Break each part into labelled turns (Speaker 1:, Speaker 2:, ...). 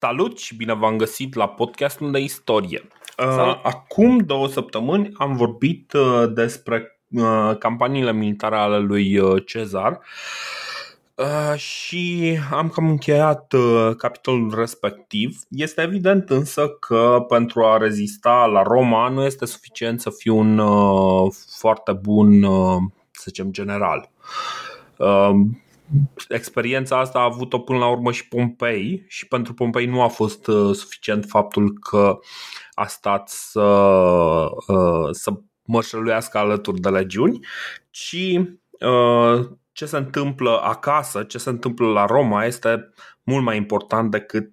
Speaker 1: Salut și bine v-am găsit la podcastul de istorie. Salut. Acum două săptămâni am vorbit despre campaniile militare ale lui Cezar și am cam încheiat capitolul respectiv. Este evident însă că pentru a rezista la Roma nu este suficient să fii un foarte bun, să zicem, general experiența asta a avut-o până la urmă și Pompei și pentru Pompei nu a fost uh, suficient faptul că a stat să, uh, să mărșăluiască alături de legiuni, ci uh, ce se întâmplă acasă, ce se întâmplă la Roma este mult mai important decât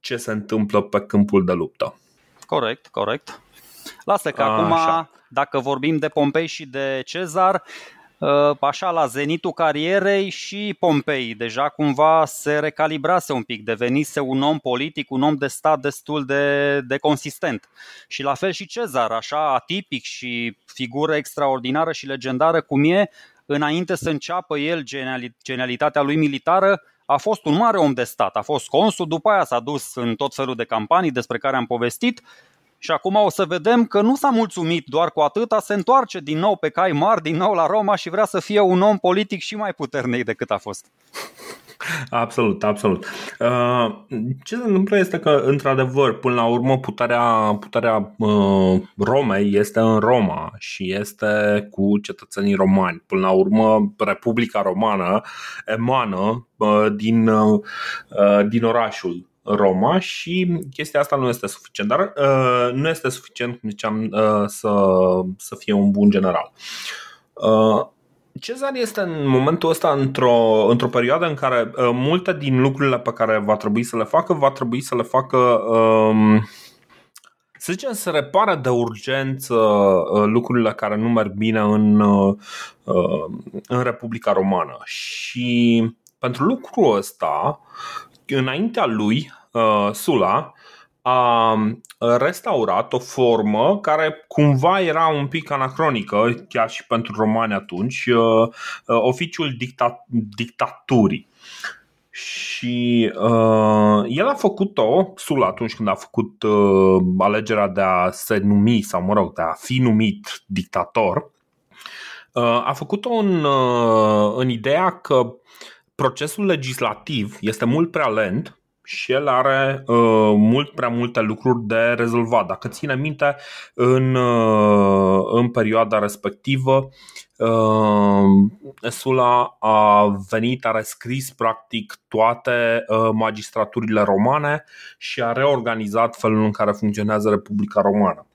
Speaker 1: ce se întâmplă pe câmpul de luptă.
Speaker 2: Corect, corect. Lasă că acum, Așa. dacă vorbim de Pompei și de Cezar, Uh, așa la zenitul carierei și Pompei. Deja cumva se recalibrase un pic, devenise un om politic, un om de stat destul de, de consistent. Și la fel și Cezar, așa atipic și figură extraordinară și legendară cum e, înainte să înceapă el genialitatea lui militară, a fost un mare om de stat, a fost consul, după aia s-a dus în tot felul de campanii despre care am povestit și acum o să vedem că nu s-a mulțumit doar cu atâta, se întoarce din nou pe cai mari, din nou la Roma și vrea să fie un om politic și mai puternic decât a fost.
Speaker 1: Absolut, absolut. Uh, ce se întâmplă este că, într-adevăr, până la urmă, puterea, puterea uh, Romei este în Roma și este cu cetățenii romani. Până la urmă, Republica Romană emană uh, din, din orașul Roma și chestia asta nu este suficient, dar uh, nu este suficient, cum ziceam, uh, să, să fie un bun general. Uh, Cezar este în momentul ăsta într-o, într-o perioadă în care uh, multe din lucrurile pe care va trebui să le facă, va trebui să le facă, um, să zicem, să repară de urgență uh, lucrurile care nu merg bine în, uh, în Republica Romană. Și pentru lucrul ăsta, înaintea lui, uh, Sula a restaurat o formă care cumva era un pic anacronică, chiar și pentru romani atunci, uh, uh, oficiul dicta- dictaturii. Și uh, el a făcut-o, Sula, atunci când a făcut uh, alegerea de a se numi, sau mă rog, de a fi numit dictator, uh, a făcut-o în, uh, în ideea că procesul legislativ este mult prea lent și el are uh, mult prea multe lucruri de rezolvat. Dacă ține minte, în, uh, în perioada respectivă, uh, Sula a venit, a rescris practic toate uh, magistraturile romane și a reorganizat felul în care funcționează Republica Romană.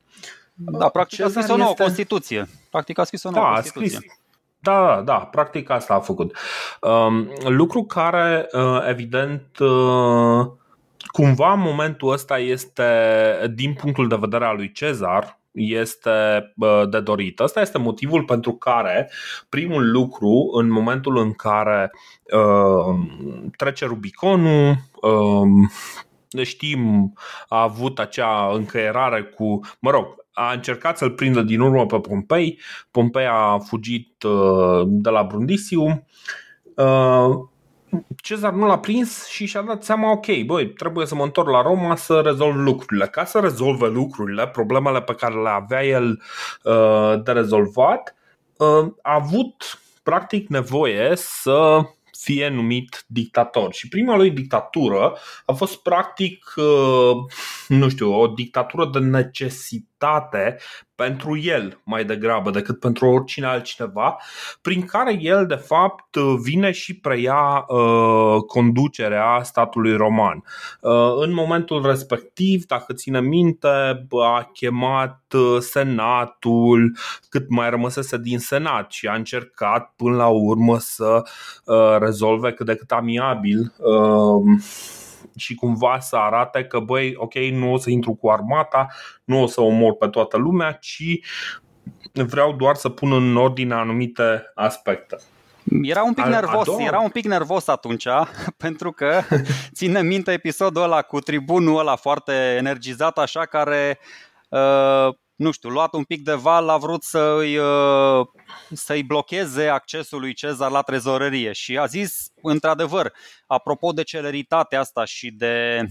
Speaker 2: Da, practic a scris o nouă este... Constituție. Practic a scris o nouă da, Constituție. A scris,
Speaker 1: da, da, practic asta a făcut. Um, lucru care, uh, evident, uh, cumva în momentul ăsta este, din punctul de vedere al lui Cezar, este uh, de dorit. Asta este motivul pentru care primul lucru în momentul în care uh, trece Rubiconul, uh, știm, a avut acea încăierare cu, mă rog, a încercat să-l prindă din urmă pe Pompei. Pompei a fugit uh, de la Brundisium. Uh, Cezar nu l-a prins și și-a dat seama, ok, băi, trebuie să mă întorc la Roma să rezolv lucrurile. Ca să rezolve lucrurile, problemele pe care le avea el uh, de rezolvat, a avut practic nevoie să fie numit dictator. Și prima lui dictatură a fost practic, nu știu, o dictatură de necesitate pentru el mai degrabă decât pentru oricine altcineva, prin care el de fapt vine și preia uh, conducerea statului roman. Uh, în momentul respectiv, dacă ține minte, a chemat uh, senatul cât mai rămăsese din senat și a încercat până la urmă să uh, rezolve cât de cât amiabil uh, și cumva să arate că, băi, ok, nu o să intru cu armata, nu o să omor pe toată lumea, ci vreau doar să pun în ordine anumite aspecte.
Speaker 2: Era un pic nervos, era un pic nervos atunci, pentru că ține minte episodul ăla cu tribunul ăla foarte energizat, așa, care uh, nu știu, luat un pic de val, a vrut să-i, uh, să-i blocheze accesul lui Cezar la trezorerie și a zis, într-adevăr, apropo de celeritatea asta și de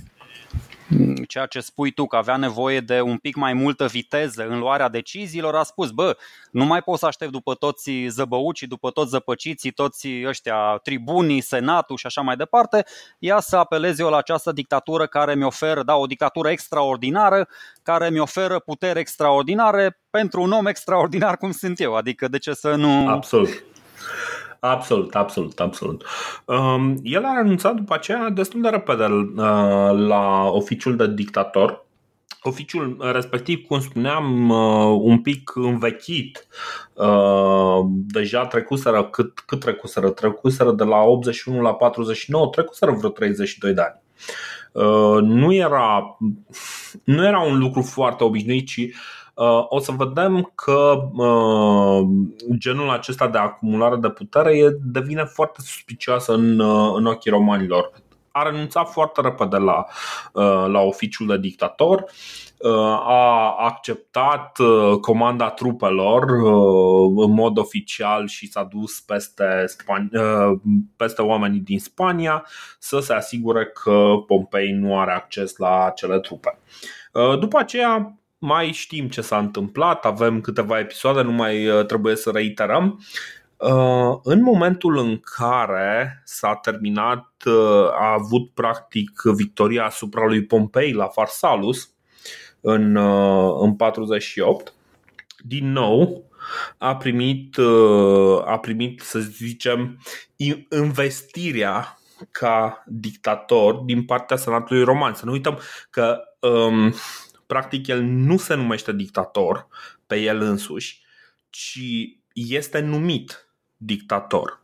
Speaker 2: ceea ce spui tu, că avea nevoie de un pic mai multă viteză în luarea deciziilor, a spus, bă, nu mai pot să aștept după toți zăbăucii, după toți zăpăciții, toți ăștia tribunii, senatul și așa mai departe, ia să apelez eu la această dictatură care mi oferă, da, o dictatură extraordinară, care mi oferă putere extraordinare pentru un om extraordinar cum sunt eu, adică de ce să nu...
Speaker 1: Absolut. Absolut, absolut, absolut. Um, el a renunțat după aceea destul de repede uh, la oficiul de dictator. Oficiul respectiv, cum spuneam, uh, un pic învechit, uh, deja trecuseră, cât, cât trecuseră? Trecuseră de la 81 la 49, trecuseră vreo 32 de ani. Nu era, nu era un lucru foarte obișnuit, ci Uh, o să vedem că uh, genul acesta de acumulare de putere devine foarte suspicioasă în, uh, în ochii romanilor. A renunțat foarte repede la, la oficiul de dictator, a acceptat comanda trupelor în mod oficial și s-a dus peste, Span- peste oamenii din Spania să se asigure că Pompei nu are acces la acele trupe. După aceea mai știm ce s-a întâmplat, avem câteva episoade, nu mai uh, trebuie să reiterăm. Uh, în momentul în care s-a terminat, uh, a avut practic victoria asupra lui Pompei la Farsalus în, în 48, din nou a primit, a primit, să zicem, investirea ca dictator din partea Senatului Roman. Să nu uităm că um, practic el nu se numește dictator pe el însuși, ci este numit dictator.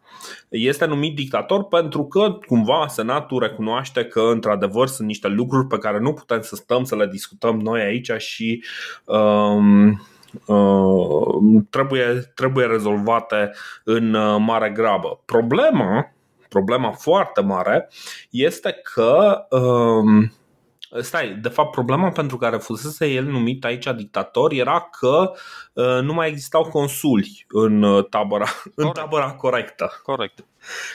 Speaker 1: Este numit dictator pentru că cumva Senatul recunoaște că într-adevăr sunt niște lucruri pe care nu putem să stăm să le discutăm noi aici și um, uh, trebuie, trebuie rezolvate în uh, mare grabă. Problema, problema foarte mare este că um, Stai, de fapt problema pentru care fusese el numit aici dictator era că uh, nu mai existau consuli în uh, tabăra, Corect. în tabăra corectă.
Speaker 2: Corect.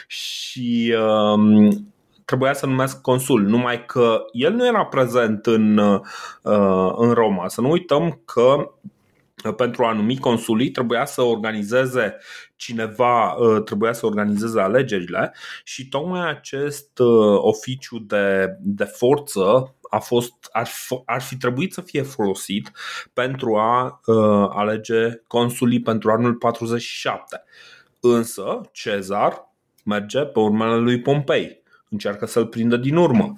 Speaker 1: Și um, trebuia să numesc consul, numai că el nu era prezent în, uh, în Roma. Să nu uităm că pentru a numi consulii trebuia să organizeze cineva, uh, trebuia să organizeze alegerile și tocmai acest uh, oficiu de, de forță a fost, ar, fi, ar fi trebuit să fie folosit pentru a uh, alege consulii pentru anul 47. Însă Cezar merge pe urmele lui Pompei, încearcă să-l prindă din urmă.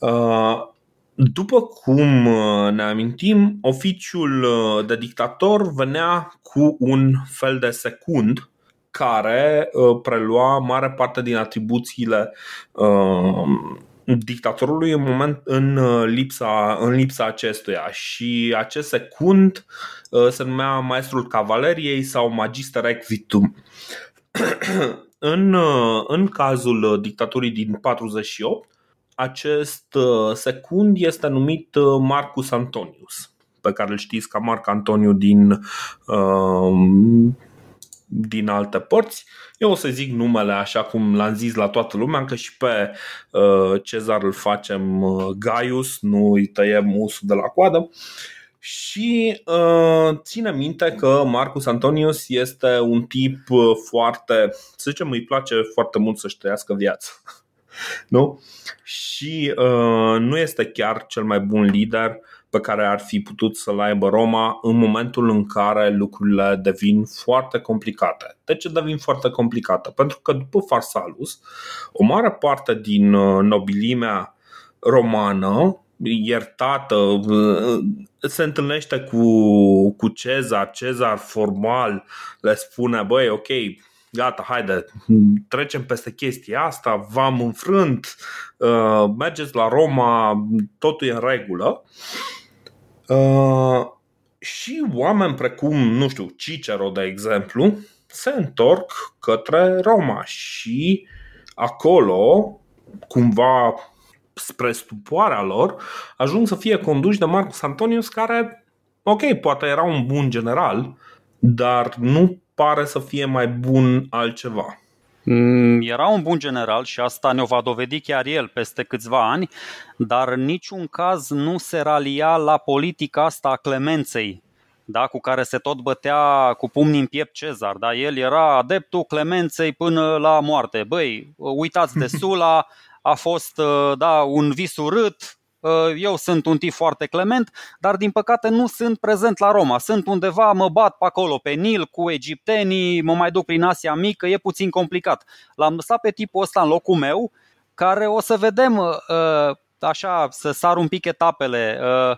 Speaker 1: Uh, după cum uh, ne amintim, oficiul uh, de dictator venea cu un fel de secund care uh, prelua mare parte din atribuțiile dictatorului în, moment, în, lipsa, în lipsa acestuia și acest secund se numea maestrul cavaleriei sau magister equitum. în, în cazul dictaturii din 48, acest uh, secund este numit uh, Marcus Antonius, pe care îl știți ca Marc Antoniu din, um, din alte părți. Eu o să zic numele așa cum l-am zis la toată lumea, că și pe uh, Cezar îl facem Gaius, nu îi tăiem usul de la coadă. Și uh, ține minte că Marcus Antonius este un tip foarte, să zicem, îi place foarte mult să-și trăiască viața nu? Și uh, nu este chiar cel mai bun lider pe care ar fi putut să-l aibă Roma în momentul în care lucrurile devin foarte complicate. De ce devin foarte complicate? Pentru că după Farsalus, o mare parte din uh, nobilimea romană iertată, uh, se întâlnește cu, cu Cezar, Cezar formal le spune, băi, ok, gata, haide, trecem peste chestia asta, v-am înfrânt, uh, mergeți la Roma, totul e în regulă. Uh, și oameni precum, nu știu, Cicero, de exemplu, se întorc către Roma și acolo, cumva spre stupoarea lor, ajung să fie conduși de Marcus Antonius, care ok, poate era un bun general, dar nu pare să fie mai bun altceva.
Speaker 2: Mm, era un bun general și asta ne-o va dovedi chiar el peste câțiva ani, dar în niciun caz nu se ralia la politica asta a clemenței, da, cu care se tot bătea cu pumnii în piept Cezar. Da? El era adeptul clemenței până la moarte. Băi, uitați de Sula, a fost da, un vis urât, Uh, eu sunt un tip foarte clement, dar din păcate nu sunt prezent la Roma. Sunt undeva, mă bat pe acolo, pe Nil, cu egiptenii, mă mai duc prin Asia Mică, e puțin complicat. L-am lăsat pe tipul ăsta în locul meu, care o să vedem, uh, așa, să sar un pic etapele. Uh,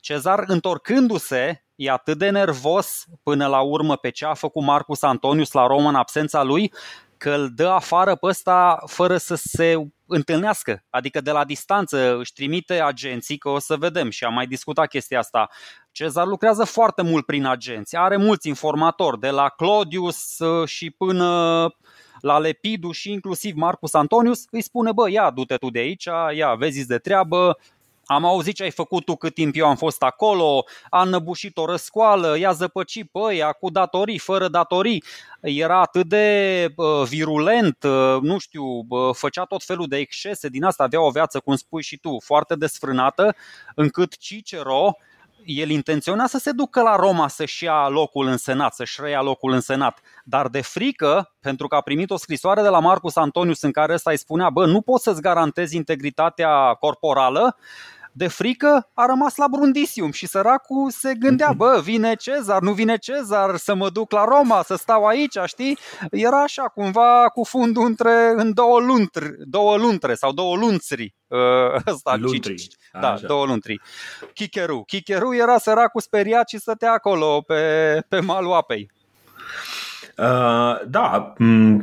Speaker 2: Cezar, întorcându-se, e atât de nervos până la urmă pe ce a făcut Marcus Antonius la Roma în absența lui, că îl dă afară pe ăsta fără să se întâlnească, adică de la distanță își trimite agenții, că o să vedem și am mai discutat chestia asta. Cezar lucrează foarte mult prin agenți, are mulți informatori, de la Claudius uh, și până la Lepidu și inclusiv Marcus Antonius, îi spune, bă, ia, du-te tu de aici, ia, vezi de treabă, am auzit ce ai făcut tu cât timp eu am fost acolo, a năbușit o răscoală, i-a zăpăcit pe ăia cu datorii, fără datorii. Era atât de uh, virulent, uh, nu știu, uh, făcea tot felul de excese, din asta avea o viață, cum spui și tu, foarte desfrânată, încât Cicero, el intenționa să se ducă la Roma să-și ia locul în senat, să-și reia locul în senat, dar de frică, pentru că a primit o scrisoare de la Marcus Antonius în care ăsta îi spunea, bă, nu poți să-ți garantezi integritatea corporală, de frică a rămas la Brundisium și săracul se gândea, bă, vine Cezar, nu vine Cezar, să mă duc la Roma, să stau aici, știi? Era așa, cumva cu fundul între, în două luntri, două luntre sau două lunțri.
Speaker 1: Uh, ăsta, luntri.
Speaker 2: Da, așa. două luntri. Chicheru. Chicheru era săracul speriat și stătea acolo pe, pe malul apei.
Speaker 1: Uh, da,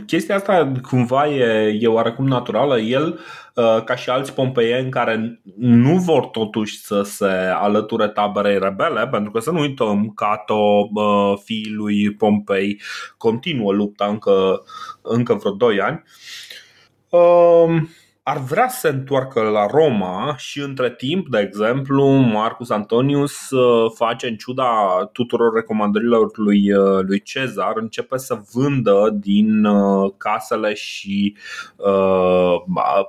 Speaker 1: chestia asta cumva e, e oarecum naturală. El, uh, ca și alți pompeieni care nu vor totuși să se alăture taberei rebele, pentru că să nu uităm, Cato, uh, fiii lui Pompei, continuă lupta încă, încă vreo 2 ani. Uh, ar vrea să se întoarcă la Roma și între timp, de exemplu, Marcus Antonius uh, face în ciuda tuturor recomandărilor lui, uh, lui Cezar, începe să vândă din uh, casele și uh,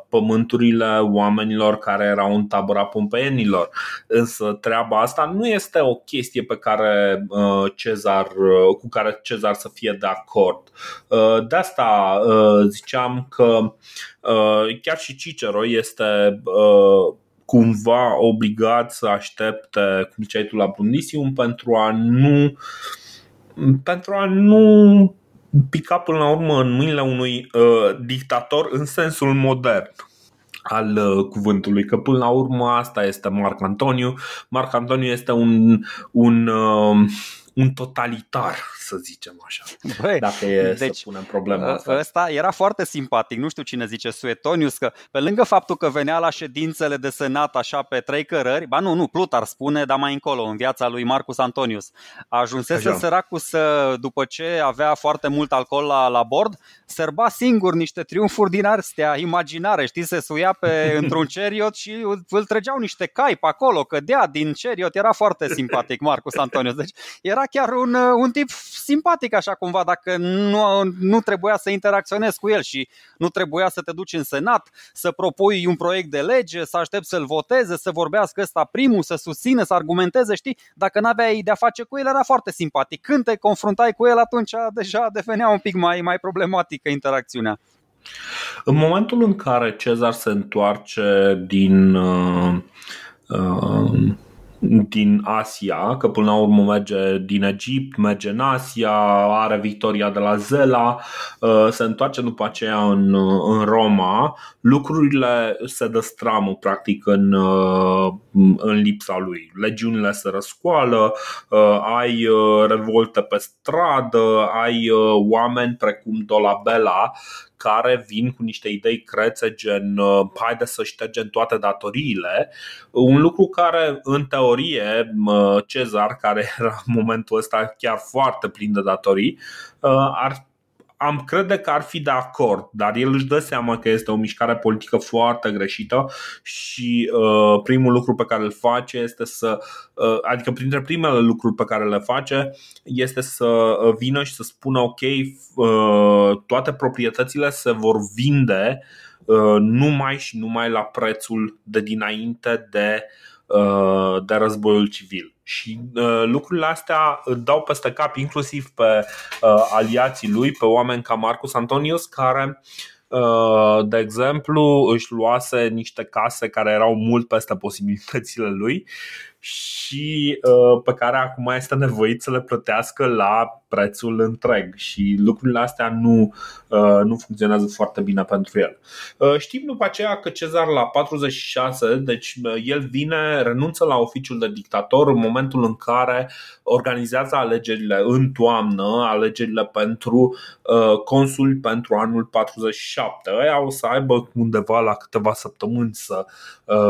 Speaker 1: pământurile oamenilor care erau în tabăra pompeienilor. Însă treaba asta nu este o chestie pe care uh, Cezar, uh, cu care Cezar să fie de acord. Uh, de asta uh, ziceam că Uh, chiar și Cicero este uh, cumva obligat să aștepte, cum ziceai tu, la Brundisium pentru a nu pentru a nu pica până la urmă în mâinile unui uh, dictator în sensul modern al uh, cuvântului, că până la urmă asta este Marc Antoniu. Marc Antoniu este un, un uh, un totalitar, să zicem așa. Băi, dacă e deci, să punem problema asta.
Speaker 2: Ăsta era foarte simpatic, nu știu cine zice, Suetonius, că pe lângă faptul că venea la ședințele de senat așa pe trei cărări, ba nu, nu, Plutar spune, dar mai încolo, în viața lui Marcus Antonius, ajunsese așa. săracul să, după ce avea foarte mult alcool la, la bord, sărba singur niște triumfuri din astea imaginare, știi, se suia pe, într-un ceriot și îl trăgeau niște cai pe acolo, cădea din ceriot, era foarte simpatic Marcus Antonius. Deci era chiar un, uh, un tip simpatic așa cumva dacă nu, nu trebuia să interacționezi cu el și nu trebuia să te duci în senat, să propui un proiect de lege, să aștepți să-l voteze, să vorbească ăsta primul, să susține, să argumenteze, știi? Dacă n-aveai de-a face cu el, era foarte simpatic. Când te confruntai cu el, atunci deja devenea un pic mai, mai problematică interacțiunea.
Speaker 1: În momentul în care Cezar se întoarce din uh, uh, din Asia, că până la urmă merge din Egipt, merge în Asia, are victoria de la Zela, uh, se întoarce după aceea în, uh, în Roma, lucrurile se dăstramă practic în, uh, în lipsa lui. Legiunile se răscoală, ai revolte pe stradă, ai oameni precum Dolabella care vin cu niște idei crețe gen uh, haide să ștergem toate datoriile, un lucru care în teorie Cezar, care era în momentul ăsta chiar foarte plin de datorii, uh, ar am crede că ar fi de acord, dar el își dă seama că este o mișcare politică foarte greșită și uh, primul lucru pe care îl face este să, uh, adică printre primele lucruri pe care le face este să uh, vină și să spună ok, uh, toate proprietățile se vor vinde uh, numai și numai la prețul de dinainte de uh, de războiul civil. Și uh, lucrurile astea dau peste cap inclusiv pe uh, aliații lui, pe oameni ca Marcus Antonius, care uh, de exemplu, își luase niște case care erau mult peste posibilitățile lui și uh, pe care acum este nevoit să le plătească la prețul întreg și lucrurile astea nu, uh, nu funcționează foarte bine pentru el. Uh, știm după aceea că Cezar la 46, deci el vine, renunță la oficiul de dictator în momentul în care organizează alegerile în toamnă, alegerile pentru consul pentru anul 47. Aia o să aibă undeva la câteva săptămâni să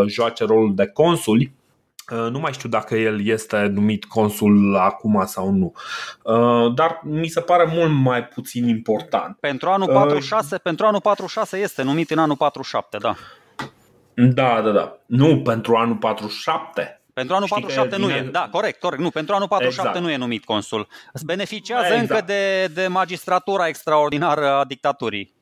Speaker 1: joace rolul de consuli Uh, nu mai știu dacă el este numit consul acum sau nu, uh, dar mi se pare mult mai puțin important.
Speaker 2: Pentru anul 46, uh, pentru anul 46 este numit în anul 47, da.
Speaker 1: Da, da, da. Nu, pentru anul 47.
Speaker 2: Pentru anul Știi 47 vine... nu e. Da, corect, corect. Nu, pentru anul 47 exact. nu e numit consul. Beneficiază exact. încă de, de magistratura extraordinară a dictaturii.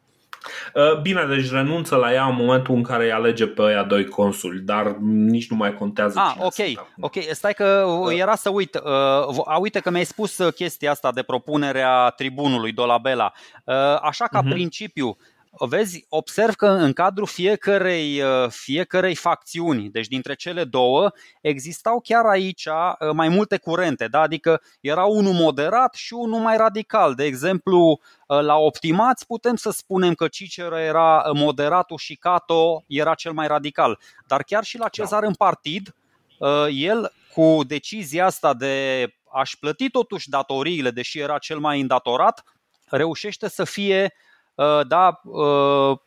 Speaker 1: Uh, bine, deci renunță la ea în momentul în care îi alege pe ăia doi consuli, dar nici nu mai contează
Speaker 2: ah, ok, ok, stai că uh. era să uit, uh, uite că mi-ai spus chestia asta de propunerea tribunului Dolabella, uh, așa ca uh-huh. principiu, vezi, observ că în cadrul fiecărei, uh, fiecărei facțiuni, deci dintre cele două, existau chiar aici uh, mai multe curente, da? adică era unul moderat și unul mai radical. De exemplu, uh, la optimați putem să spunem că Cicero era moderatul și Cato era cel mai radical. Dar chiar și la Cezar da. în partid, el cu decizia asta de a-și plăti totuși datoriile, deși era cel mai îndatorat, reușește să fie Uh, da, uh,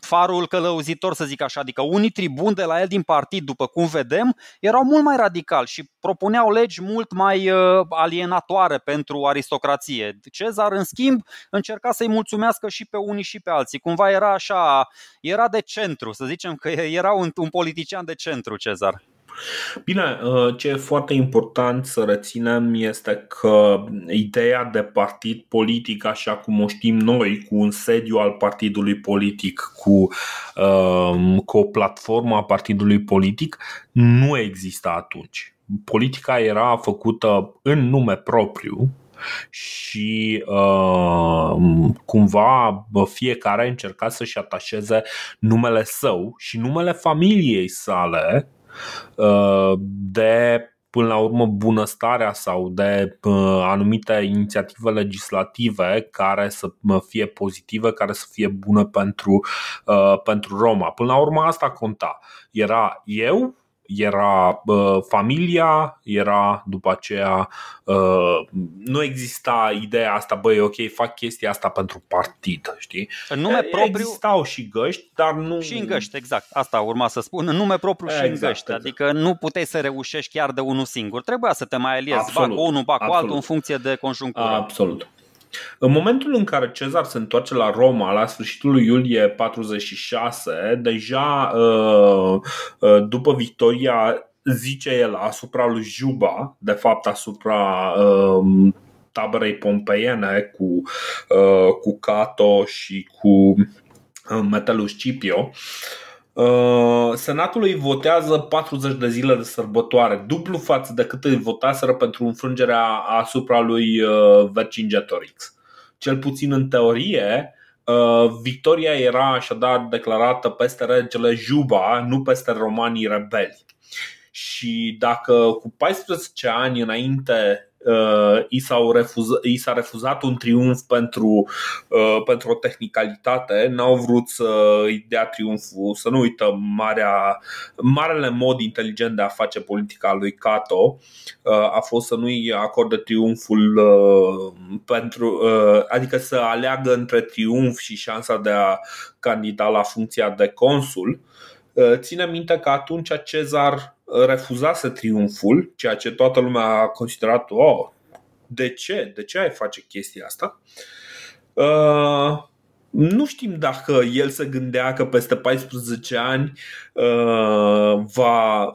Speaker 2: farul călăuzitor, să zic așa, adică unii tribuni de la el din partid, după cum vedem, erau mult mai radicali și propuneau legi mult mai uh, alienatoare pentru aristocrație. Cezar, în schimb, încerca să-i mulțumească și pe unii și pe alții. Cumva era așa, era de centru, să zicem că era un, un politician de centru, Cezar.
Speaker 1: Bine, uh, ce e foarte important să reținem este că ideea de partid politic, așa cum o știm noi, cu un sediu al partidului politic, cu, um, cu o platformă a partidului politic, nu exista atunci. Politica era făcută în nume propriu, și uh, cumva fiecare încerca să-și atașeze numele său și numele familiei sale Uh, de până la urmă bunăstarea sau de uh, anumite inițiative legislative care să fie pozitive, care să fie bune pentru, uh, pentru Roma. Până la urmă asta conta. Era eu era uh, familia, era după aceea uh, nu exista ideea asta, băi, ok, fac chestia asta pentru partid, știi?
Speaker 2: În nume propriu
Speaker 1: existau și găști, dar nu
Speaker 2: Și în găști, exact. Asta urma să spun, în nume propriu exact, și în exact, găști, exact. adică nu puteai să reușești chiar de unul singur. Trebuia să te mai aliezi, ba cu unul, ba cu altul în funcție de conjunctură.
Speaker 1: Absolut. În momentul în care Cezar se întoarce la Roma la sfârșitul lui iulie 46, deja uh, uh, după victoria zice el asupra lui Juba, de fapt asupra um, taberei pompeiene cu, uh, cu Cato și cu Metellus Scipio, Senatul îi votează 40 de zile de sărbătoare, dublu față de cât îi votaseră pentru înfrângerea asupra lui Vercingetorix. Cel puțin în teorie, victoria era așadar declarată peste regele Juba, nu peste romanii rebeli. Și dacă cu 14 ani înainte uh, i, s-au refuz, i s-a refuzat un triumf pentru, uh, pentru o tehnicalitate, n-au vrut să îi dea triumful, să nu uităm marea, marele mod inteligent de a face politica lui Cato uh, a fost să nu-i acorde triumful uh, pentru, uh, adică să aleagă între triumf și șansa de a candida la funcția de consul. Uh, ține minte că atunci Cezar refuzase triumful, ceea ce toată lumea a considerat, oh, de ce? De ce ai face chestia asta? Uh, nu știm dacă el se gândea că peste 14 ani uh, va,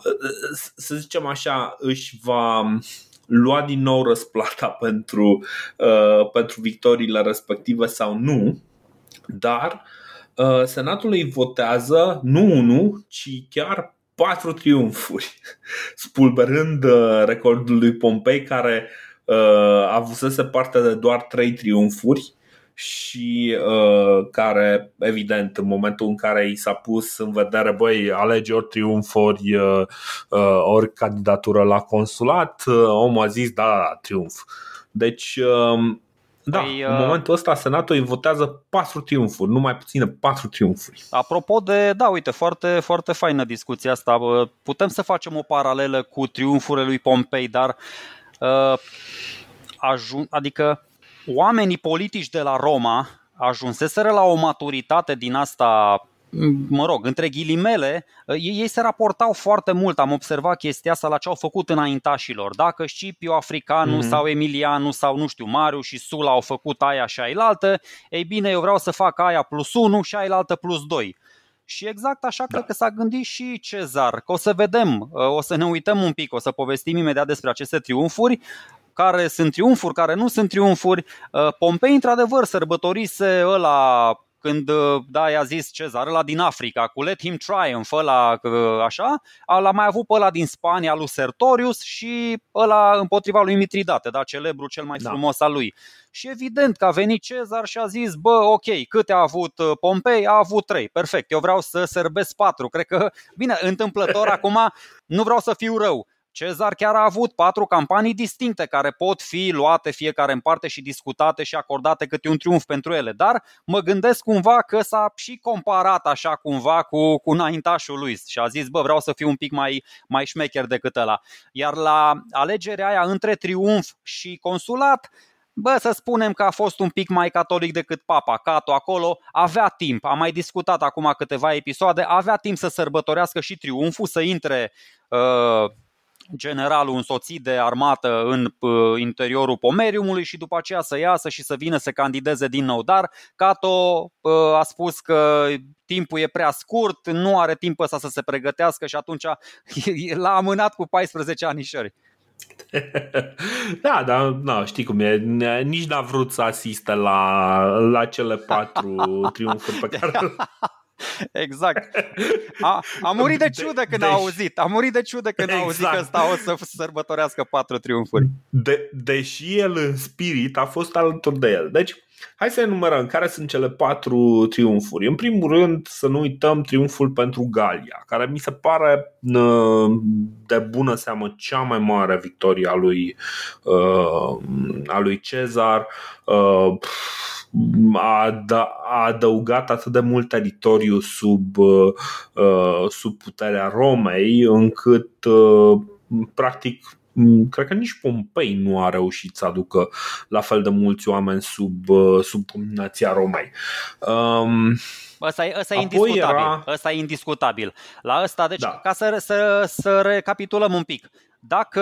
Speaker 1: să zicem așa, își va lua din nou răsplata pentru, uh, pentru victoriile respective sau nu, dar uh, Senatul îi votează nu unul, ci chiar patru triumfuri, spulberând uh, recordul lui Pompei care uh, avusese parte de doar trei triumfuri și uh, care, evident, în momentul în care i s-a pus în vedere, băi, alege ori triumf, ori, uh, uh, ori candidatură la consulat, uh, omul a zis, da, da triumf. Deci, uh, da, păi, în uh, momentul ăsta Senatul îi votează patru triumfuri, nu mai puține patru triumfuri.
Speaker 2: Apropo de, da, uite, foarte, foarte faină discuția asta. Putem să facem o paralelă cu triumfurile lui Pompei, dar uh, ajun, adică oamenii politici de la Roma ajunseseră la o maturitate din asta mă rog, între ghilimele, ei, ei se raportau foarte mult, am observat chestia asta la ce au făcut înaintașilor. Dacă Scipio Africanu mm-hmm. sau Emilianu sau nu știu, Mariu și Sula au făcut aia și ailaltă, ei bine, eu vreau să fac aia plus 1 și ailaltă plus 2. Și exact așa da. cred că s-a gândit și Cezar, că o să vedem, o să ne uităm un pic, o să povestim imediat despre aceste triumfuri care sunt triumfuri, care nu sunt triumfuri. Uh, Pompei, într-adevăr, sărbătorise ăla când uh, da, i-a zis Cezar, ăla din Africa, cu Let Him Triumph, ăla uh, așa, l-a mai avut pe ăla din Spania, lui Sertorius și ăla împotriva lui Mitridate, da, celebru cel mai da. frumos al lui. Și evident că a venit Cezar și a zis, bă, ok, câte a avut Pompei? A avut trei, perfect, eu vreau să serbesc patru. Cred că, bine, întâmplător acum, nu vreau să fiu rău, Cezar chiar a avut patru campanii distincte care pot fi luate fiecare în parte și discutate și acordate câte un triumf pentru ele, dar mă gândesc cumva că s-a și comparat așa cumva cu, cu înaintașul lui și a zis, bă, vreau să fiu un pic mai, mai șmecher decât ăla. Iar la alegerea aia între triumf și consulat, Bă, să spunem că a fost un pic mai catolic decât papa. Cato acolo avea timp, am mai discutat acum câteva episoade, avea timp să sărbătorească și triumful, să intre uh, generalul însoțit de armată în uh, interiorul pomeriumului și după aceea să iasă și să vină să candideze din nou. Dar Cato uh, a spus că timpul e prea scurt, nu are timp ăsta să se pregătească și atunci l-a amânat cu 14 anișori.
Speaker 1: Da, dar no, știi cum e, nici n-a vrut să asiste la, la cele patru triumfuri pe care
Speaker 2: Exact. A, a murit de ciudă când de, a auzit. A murit de ciudă când exact. a auzit că ăsta o să sărbătorească patru triumfuri.
Speaker 1: De, deși el în spirit a fost alături de el. Deci, hai să enumerăm care sunt cele patru triumfuri. În primul rând, să nu uităm triumful pentru Galia, care mi se pare de bună seamă cea mai mare victorie a lui, a lui Cezar a, a adăugat atât de mult teritoriu sub, uh, sub puterea Romei încât uh, practic cred că nici Pompei nu a reușit să aducă la fel de mulți oameni sub, uh, sub dominația Romei. Um,
Speaker 2: Ăsta e, ăsta e indiscutabil. Era... Ăsta e indiscutabil. La ăsta, deci, da. ca să, să, să recapitulăm un pic. Dacă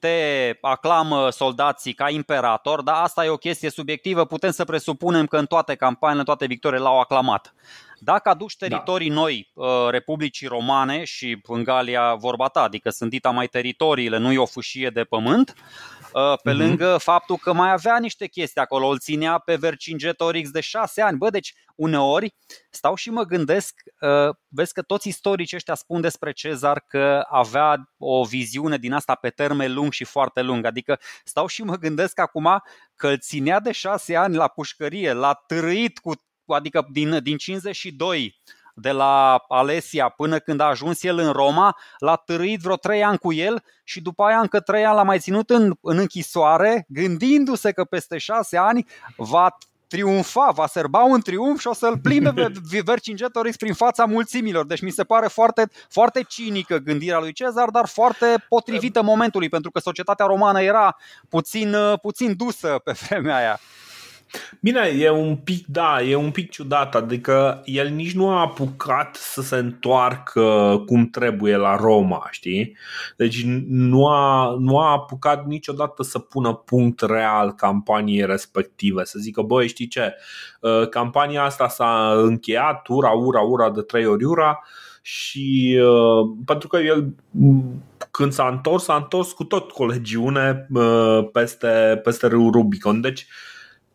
Speaker 2: te aclamă soldații ca imperator, dar asta e o chestie subiectivă, putem să presupunem că în toate campaniile, în toate victoriile l-au aclamat. Dacă aduci da. teritorii da. noi uh, Republicii Romane și în Galia vorba ta, adică sunt dita mai teritoriile, nu e o fâșie de pământ, Uh, pe uh-huh. lângă faptul că mai avea niște chestii acolo, îl ținea pe Vercingetorix de șase ani. Bă, deci uneori stau și mă gândesc, uh, vezi că toți istoricii ăștia spun despre Cezar că avea o viziune din asta pe termen lung și foarte lung. Adică stau și mă gândesc acum că îl ținea de șase ani la pușcărie, l-a trăit cu adică din, din 52 de la Alesia până când a ajuns el în Roma, l-a târâit vreo trei ani cu el și după aia încă trei ani l-a mai ținut în, în închisoare, gândindu-se că peste șase ani va triumfa, va serba un triumf și o să-l plimbe pe Vercingetorix prin fața mulțimilor. Deci mi se pare foarte, foarte cinică gândirea lui Cezar, dar foarte potrivită momentului, pentru că societatea romană era puțin, puțin dusă pe vremea aia.
Speaker 1: Bine, e un pic, da, e un pic ciudat, adică el nici nu a apucat să se întoarcă cum trebuie la Roma, știi? Deci nu a, nu a apucat niciodată să pună punct real campaniei respective, să zică, băi, știi ce, uh, campania asta s-a încheiat, ura, ura, ura de trei ori ura, și uh, pentru că el când s-a întors, s-a întors cu tot colegiune uh, peste, peste râul Rubicon. Deci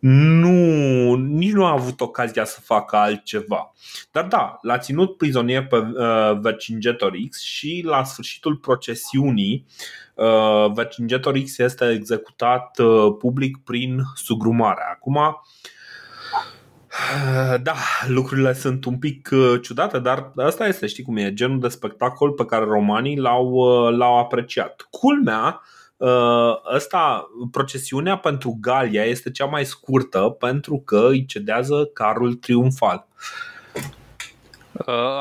Speaker 1: nu, nici nu a avut ocazia să facă altceva. Dar da, l-a ținut prizonier pe uh, Vercingetorix și la sfârșitul procesiunii uh, Vercingetorix este executat uh, public prin sugrumare. Acum, uh, da, lucrurile sunt un pic uh, ciudate, dar asta este, știi cum e, genul de spectacol pe care romanii l-au, uh, l-au apreciat. Culmea, Asta, uh, procesiunea pentru Galia este cea mai scurtă pentru că îi cedează carul triumfal.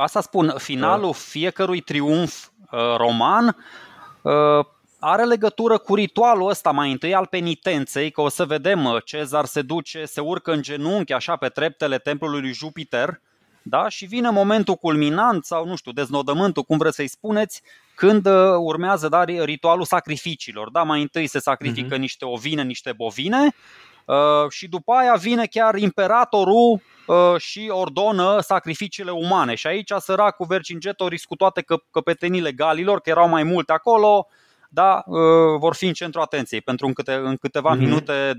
Speaker 2: Asta spun, finalul fiecărui triumf roman are legătură cu ritualul ăsta mai întâi al penitenței, că o să vedem, Cezar se duce, se urcă în genunchi așa pe treptele templului lui Jupiter, da? și vine momentul culminant sau nu știu, deznodământul, cum vreți să-i spuneți, când uh, urmează da, ritualul sacrificiilor. Da? Mai întâi se sacrifică uh-huh. niște ovine, niște bovine uh, și după aia vine chiar imperatorul uh, și ordonă sacrificiile umane. Și aici săracul Vercingetorix cu toate că, căpetenile galilor, că erau mai multe acolo, da, uh, vor fi în centru atenției. Pentru în, câte, în câteva mm-hmm. minute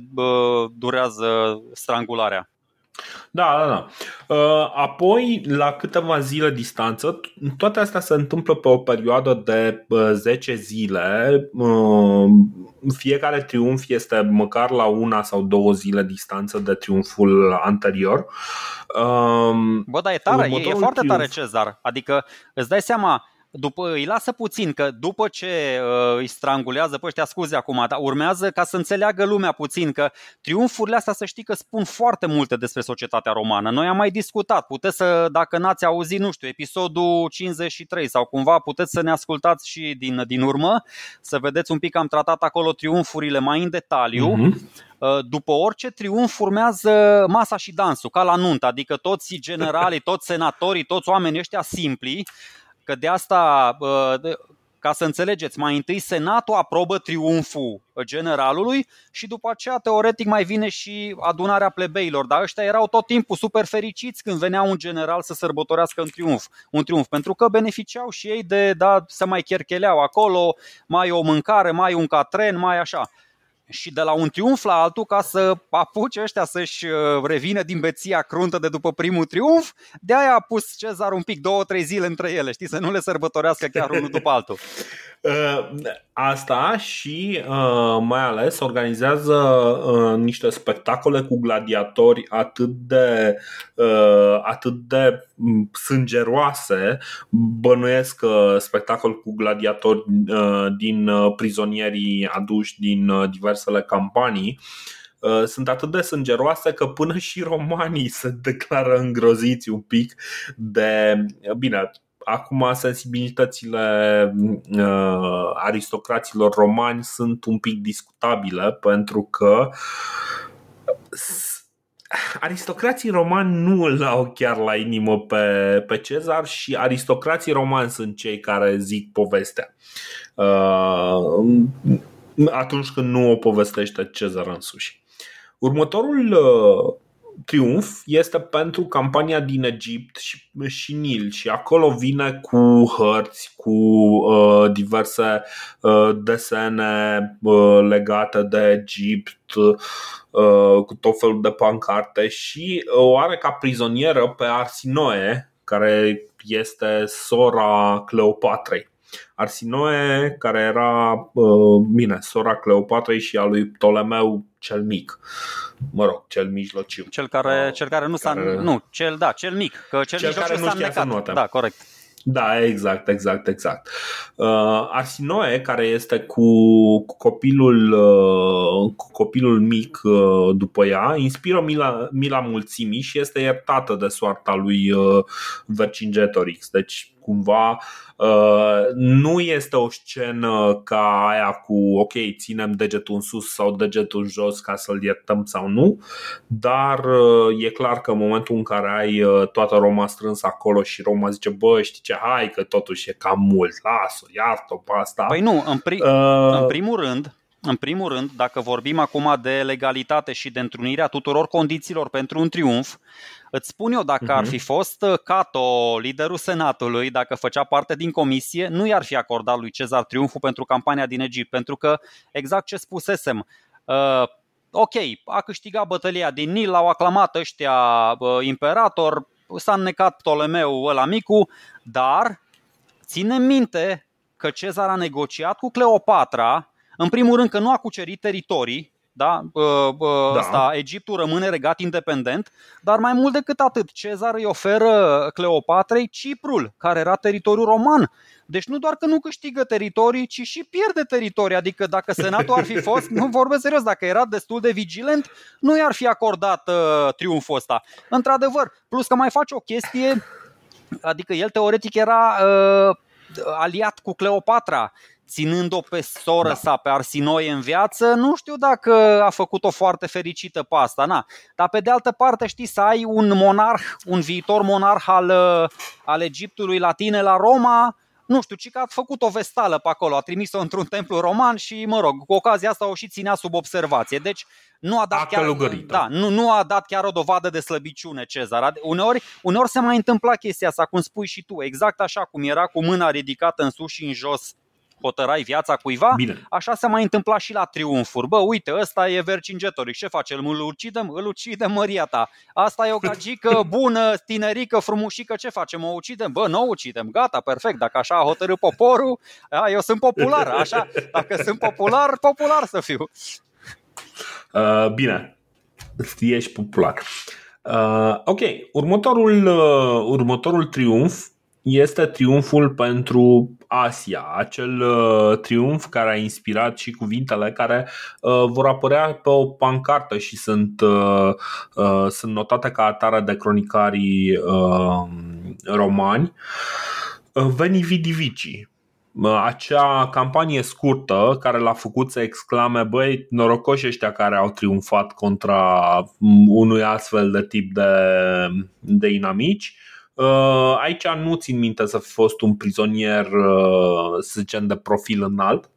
Speaker 2: durează strangularea.
Speaker 1: Da, da, da. Uh, apoi, la câteva zile distanță, toate astea se întâmplă pe o perioadă de 10 zile. Uh, fiecare triumf este măcar la una sau două zile distanță de triumful anterior.
Speaker 2: Bă, dar e tare, e, e foarte triumf... tare Cezar. Adică îți dai seama, după, îi lasă puțin, că după ce uh, îi strangulează pe ăștia, scuze acum, dar urmează ca să înțeleagă lumea puțin că triumfurile astea să știi că spun foarte multe despre societatea romană. Noi am mai discutat, puteți să, dacă n-ați auzit, nu știu, episodul 53 sau cumva puteți să ne ascultați și din, din urmă, să vedeți un pic, am tratat acolo triumfurile mai în detaliu. Mm-hmm după orice triumf urmează masa și dansul, ca la nuntă, adică toți generalii, toți senatorii, toți oamenii ăștia simpli Că de asta, ca să înțelegeți, mai întâi Senatul aprobă triumful generalului și după aceea, teoretic, mai vine și adunarea plebeilor. Dar ăștia erau tot timpul super fericiți când venea un general să sărbătorească un triumf, un triumf pentru că beneficiau și ei de, da, să mai chercheleau acolo, mai o mâncare, mai un catren, mai așa și de la un triumf la altul ca să apuce ăștia să-și uh, revină din beția cruntă de după primul triumf, de aia a pus Cezar un pic două, trei zile între ele, știi, să nu le sărbătorească chiar unul după altul.
Speaker 1: Uh, asta și uh, mai ales organizează niște spectacole cu gladiatori atât de, atât de mm, sângeroase, bănuiesc spectacol cu gladiatori din prizonierii aduși din diversele campanii sunt atât de sângeroase că până și romanii se declară îngroziți un pic de. Bine, Acum sensibilitățile uh, aristocraților romani sunt un pic discutabile pentru că aristocrații romani nu îl au chiar la inimă pe, pe Cezar și aristocrații romani sunt cei care zic povestea. Uh, atunci când nu o povestește Cezar însuși. Următorul uh, triumf este pentru campania din Egipt și, și Nil și acolo vine cu hărți, cu uh, diverse uh, desene uh, legate de Egipt, uh, cu tot felul de pancarte și o are ca prizonieră pe Arsinoe, care este sora Cleopatrei. Arsinoe, care era, uh, bine, sora Cleopatrei și a lui Ptolemeu cel mic. Mă rog, cel mijlociu.
Speaker 2: Cel care, uh, cel care nu s-a. Care... Nu, cel, da, cel mic. Că cel, cel care nu știa să note. Da, corect.
Speaker 1: Da, exact, exact, exact. Uh, Arsinoe, care este cu, cu copilul, uh, cu copilul mic uh, după ea, inspiră mila, mila mulțimii și este iertată de soarta lui uh, Vercingetorix. Deci, cu cumva uh, nu este o scenă ca aia cu ok, ținem degetul în sus sau degetul în jos ca să-l iertăm sau nu, dar uh, e clar că în momentul în care ai toată Roma strânsă acolo și Roma zice bă, știi ce, hai că totuși e cam mult, las-o, iartă-o pe asta.
Speaker 2: Păi nu, în, pri- uh... în primul rând, în primul rând, dacă vorbim acum de legalitate și de întrunirea tuturor condițiilor pentru un triumf, îți spun eu, dacă uh-huh. ar mhm. fi fost uh, Cato, liderul Senatului, dacă făcea parte din comisie, nu i-ar fi acordat lui Cezar triumful pentru campania din Egipt, pentru că, exact ce spusesem, uh, ok, a câștigat bătălia din Nil, l-au aclamat ăștia uh, imperator, s-a înnecat Ptolemeu ăla micu, dar ține minte că Cezar a negociat cu Cleopatra în primul rând că nu a cucerit teritorii, da? Da. Asta, Egiptul rămâne regat independent, dar mai mult decât atât, Cezar îi oferă Cleopatrei Ciprul, care era teritoriul roman. Deci nu doar că nu câștigă teritorii, ci și pierde teritorii. Adică dacă senatul ar fi fost, nu vorbesc serios, dacă era destul de vigilent, nu i-ar fi acordat uh, triumful ăsta. Într-adevăr, plus că mai face o chestie, adică el teoretic era uh, aliat cu Cleopatra ținând-o pe soră da. sa, pe Arsinoie în viață, nu știu dacă a făcut-o foarte fericită pe asta. Na. Dar pe de altă parte, știi, să ai un monarh, un viitor monarh al, uh, al Egiptului la tine la Roma, nu știu, ci că a făcut o vestală pe acolo, a trimis-o într-un templu roman și, mă rog, cu ocazia asta o și ținea sub observație. Deci nu a dat, a chiar, da, nu, nu a dat chiar o dovadă de slăbiciune Cezar. Uneori, uneori se mai întâmpla chestia asta, cum spui și tu, exact așa cum era cu mâna ridicată în sus și în jos hotărai viața cuiva, Bine. așa se mai întâmpla și la triumfuri. Bă, uite, ăsta e Vercingetoric, ce face? Îl ucidem? Îl ucidem măria ta. Asta e o gagică bună, tinerică, frumușică, ce facem? O ucidem? Bă, nu o ucidem, gata, perfect. Dacă așa a hotărât poporul, a, eu sunt popular, așa, dacă sunt popular, popular să fiu.
Speaker 1: Uh, bine, ești popular. Uh, ok, următorul, uh, următorul triumf este triumful pentru Asia, acel uh, triumf care a inspirat și cuvintele care uh, vor apărea pe o pancartă și sunt, uh, uh, sunt notate ca atare de cronicarii uh, romani. Uh, Veni Vidi Vici, uh, acea campanie scurtă care l-a făcut să exclame băi, norocoși ăștia care au triumfat contra unui astfel de tip de, de inamici Uh, aici nu țin minte să fi fost un prizonier, uh, să zicem, de profil înalt.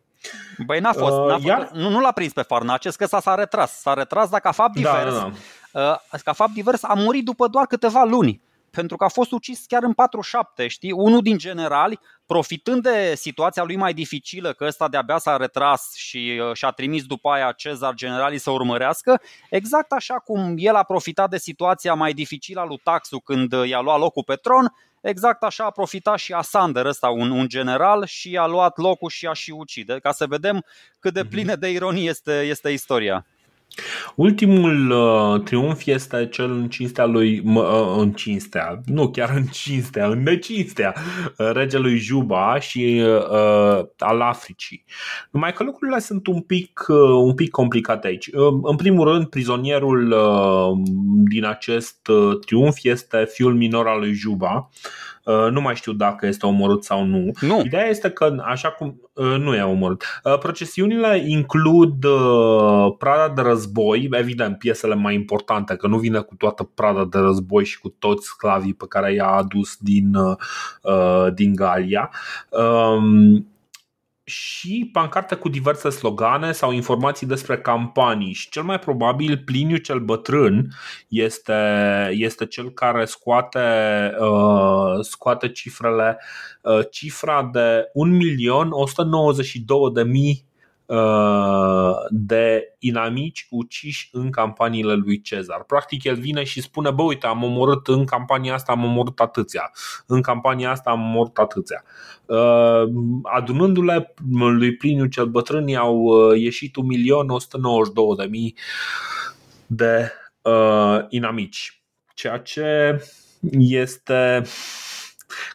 Speaker 2: Băi, n-a fost. N-a uh, Iar... Nu, nu l-a prins pe Farnaces, că s-a, s-a retras. S-a retras, dar ca fapt da, divers, da, da. ca fapt divers a murit după doar câteva luni pentru că a fost ucis chiar în 47, știi? Unul din generali, profitând de situația lui mai dificilă, că ăsta de-abia s-a retras și uh, și-a trimis după aia Cezar generalii să urmărească, exact așa cum el a profitat de situația mai dificilă a lui Taxu când uh, i-a luat locul pe tron, exact așa a profitat și Asander ăsta, un, un general, și a luat locul și a și ucide, ca să vedem cât de mhm. plină de ironie este, este istoria.
Speaker 1: Ultimul uh, triumf este cel în cinstea lui, uh, în cinstea, nu chiar în cinstea, în necinstea uh, regelui Juba și uh, al Africii. Numai că lucrurile sunt un pic, uh, un pic complicate aici. Uh, în primul rând, prizonierul uh, din acest uh, triumf este fiul minor al lui Juba, Uh, nu mai știu dacă este omorât sau nu.
Speaker 2: nu.
Speaker 1: Ideea este că, așa cum uh, nu e omorât, uh, procesiunile includ prada de război, evident, piesele mai importante, că nu vine cu toată prada de război și cu toți sclavii pe care i-a adus din, din Galia um, și pancarte cu diverse slogane sau informații despre campanii. Și cel mai probabil Pliniu cel bătrân este, este cel care scoate, uh, scoate cifrele, uh, cifra de 1.192.000 Uh, de inamici uciși în campaniile lui Cezar. Practic el vine și spune, bă uite, am omorât în campania asta, am omorât atâția, în campania asta am omorât atâția. Uh, adunându-le lui Pliniu cel bătrân i-au uh, ieșit 1.192.000 de uh, inamici, ceea ce este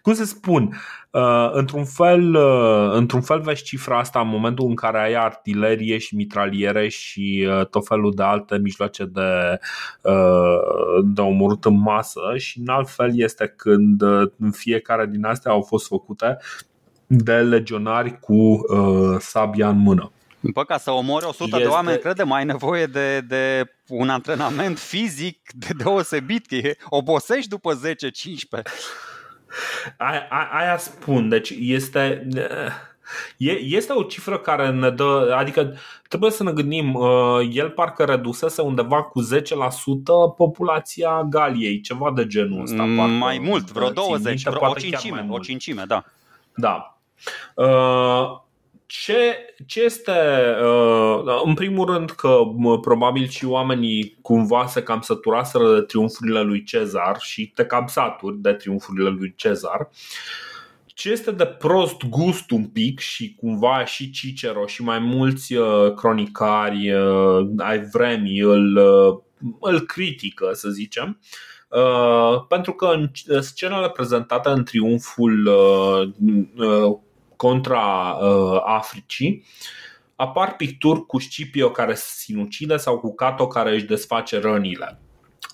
Speaker 1: cum să spun, Uh, într-un, fel, uh, într-un fel vezi cifra asta în momentul în care ai artilerie și mitraliere și uh, tot felul de alte mijloace de, uh, de omorât în masă și în alt fel este când uh, fiecare din astea au fost făcute de legionari cu uh, sabia în mână.
Speaker 2: Bă, ca să omori 100 este... de oameni, crede, mai ai nevoie de, de un antrenament fizic de deosebit, că obosești după 10-15.
Speaker 1: Aia, aia spun, deci este... Este o cifră care ne dă, adică trebuie să ne gândim, uh, el parcă redusese undeva cu 10% populația Galiei, ceva de genul ăsta.
Speaker 2: Mm, parcă, mai mult, vreo 20, vreo o cincime, o cincime, da.
Speaker 1: Da. Uh, ce, ce este, uh, în primul rând că probabil și oamenii cumva se cam săturaseră de triumfurile lui Cezar și te cam saturi de triumfurile lui Cezar. Ce este de prost gust un pic și cumva și Cicero și mai mulți uh, cronicari uh, ai vremii îl, îl critică, să zicem, pentru că în scenele prezentate în triumful contra uh, Africii, apar picturi cu Scipio care se sinucide sau cu Cato care își desface rănile.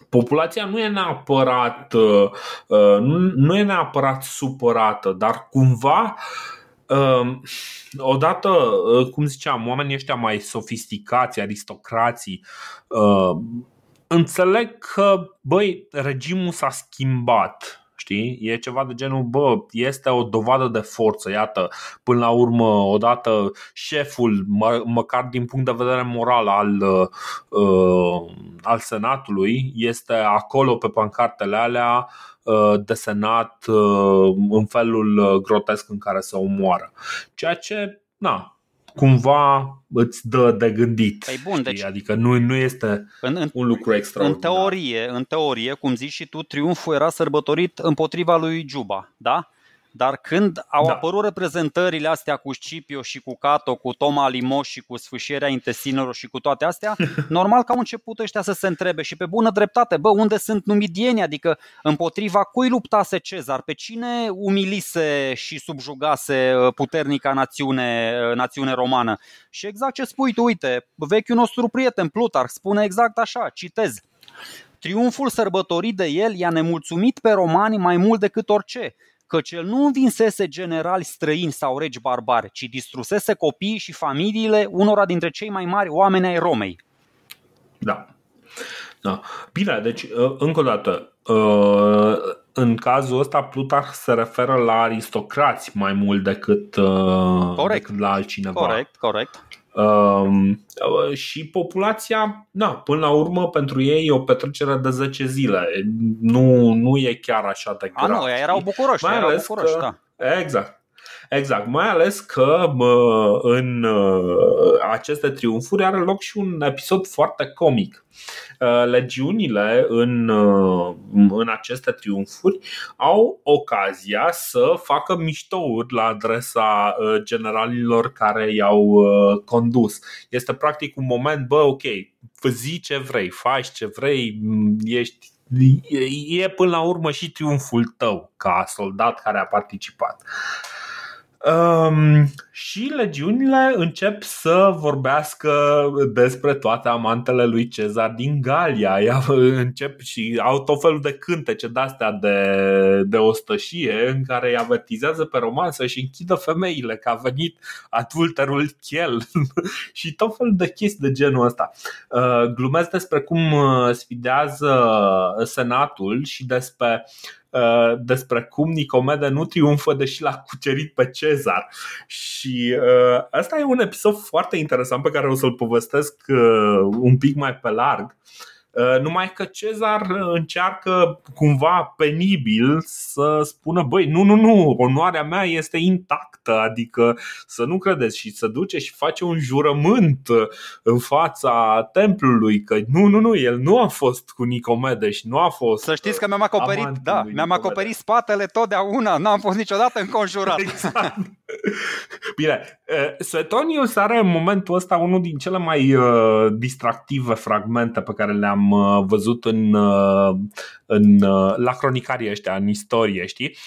Speaker 1: Populația nu e neapărat uh, uh, nu e neapărat supărată, dar cumva uh, odată, uh, cum ziceam, oamenii ăștia mai sofisticați, aristocrații, uh, înțeleg că, băi, regimul s-a schimbat Știi? E ceva de genul, bă, este o dovadă de forță, iată, până la urmă, odată șeful, mă, măcar din punct de vedere moral al, uh, al Senatului, este acolo pe pancartele alea uh, desenat uh, în felul grotesc în care se omoară. Ceea ce, na, cumva îți dă de gândit. Păi bun, deci, adică nu, nu este în, în, un lucru extraordinar.
Speaker 2: În teorie, în teorie, cum zici și tu, triumful era sărbătorit împotriva lui Juba, da? Dar când au da. apărut reprezentările astea cu Scipio și cu Cato, cu Toma Limos și cu sfâșierea intestinelor și cu toate astea, normal că au început ăștia să se întrebe și pe bună dreptate, bă, unde sunt numidieni? Adică împotriva cui luptase Cezar? Pe cine umilise și subjugase uh, puternica națiune, uh, națiune romană? Și exact ce spui tu, uite, vechiul nostru prieten Plutarh spune exact așa, citez. Triumful sărbătorit de el i-a nemulțumit pe romani mai mult decât orice căci el nu învinsese generali străini sau regi barbari, ci distrusese copiii și familiile unora dintre cei mai mari oameni ai Romei.
Speaker 1: Da. da. Bine, deci, uh, încă o dată, uh, în cazul ăsta Plutarh se referă la aristocrați mai mult decât, uh, corect. decât la altcineva.
Speaker 2: Corect, corect.
Speaker 1: Um, și populația, na, până la urmă, pentru ei e o petrecere de 10 zile. Nu, nu e chiar așa de grav.
Speaker 2: A, nu, erau bucuroși, mai erau bucuroși, că, da.
Speaker 1: Exact. Exact, mai ales că mă, în uh, aceste triumfuri are loc și un episod foarte comic. Uh, legiunile în, uh, în aceste triumfuri au ocazia să facă miștouri la adresa generalilor care i-au condus. Este practic un moment, bă, ok, zi ce vrei, faci ce vrei, ești e până la urmă și triumful tău ca soldat care a participat. Um, și legiunile încep să vorbească despre toate amantele lui Cezar din Galia. Ia, încep și au tot felul de cântece de-astea de, de ostășie în care îi avertizează pe roman să-și închidă femeile că a venit adulterul chel și tot felul de chestii de genul ăsta. Uh, glumesc despre cum uh, sfidează senatul și despre Uh, despre cum Nicomede nu triumfă deși l-a cucerit pe Cezar. Și uh, asta e un episod foarte interesant pe care o să-l povestesc uh, un pic mai pe larg. Uh, numai că Cezar încearcă cumva penibil să spună Băi, nu, nu, nu, onoarea mea este intactă Adică să nu credeți. Și să duce și face un jurământ în fața templului Că nu, nu, nu, el nu a fost cu Nicomede și nu a fost
Speaker 2: Să știți că mi-am acoperit, da, mi-am acoperit spatele totdeauna N-am fost niciodată înconjurat.
Speaker 1: Exact. Bine, uh, Suetonius are în momentul ăsta unul din cele mai uh, distractive fragmente pe care le-am am văzut în, în, la cronicarii ăștia, în istorie, știi?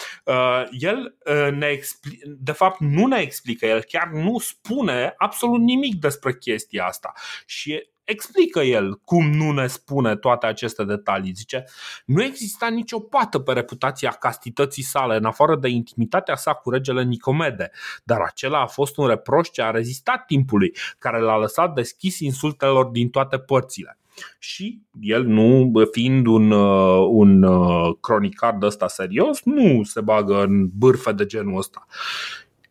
Speaker 1: El ne expli- de fapt nu ne explică, el chiar nu spune absolut nimic despre chestia asta și explică el cum nu ne spune toate aceste detalii. Zice, nu exista nicio pată pe reputația castității sale, în afară de intimitatea sa cu regele Nicomede, dar acela a fost un reproș ce a rezistat timpului, care l-a lăsat deschis insultelor din toate părțile. Și el, nu fiind un, uh, un uh, cronicar de ăsta serios, nu se bagă în bârfe de genul ăsta.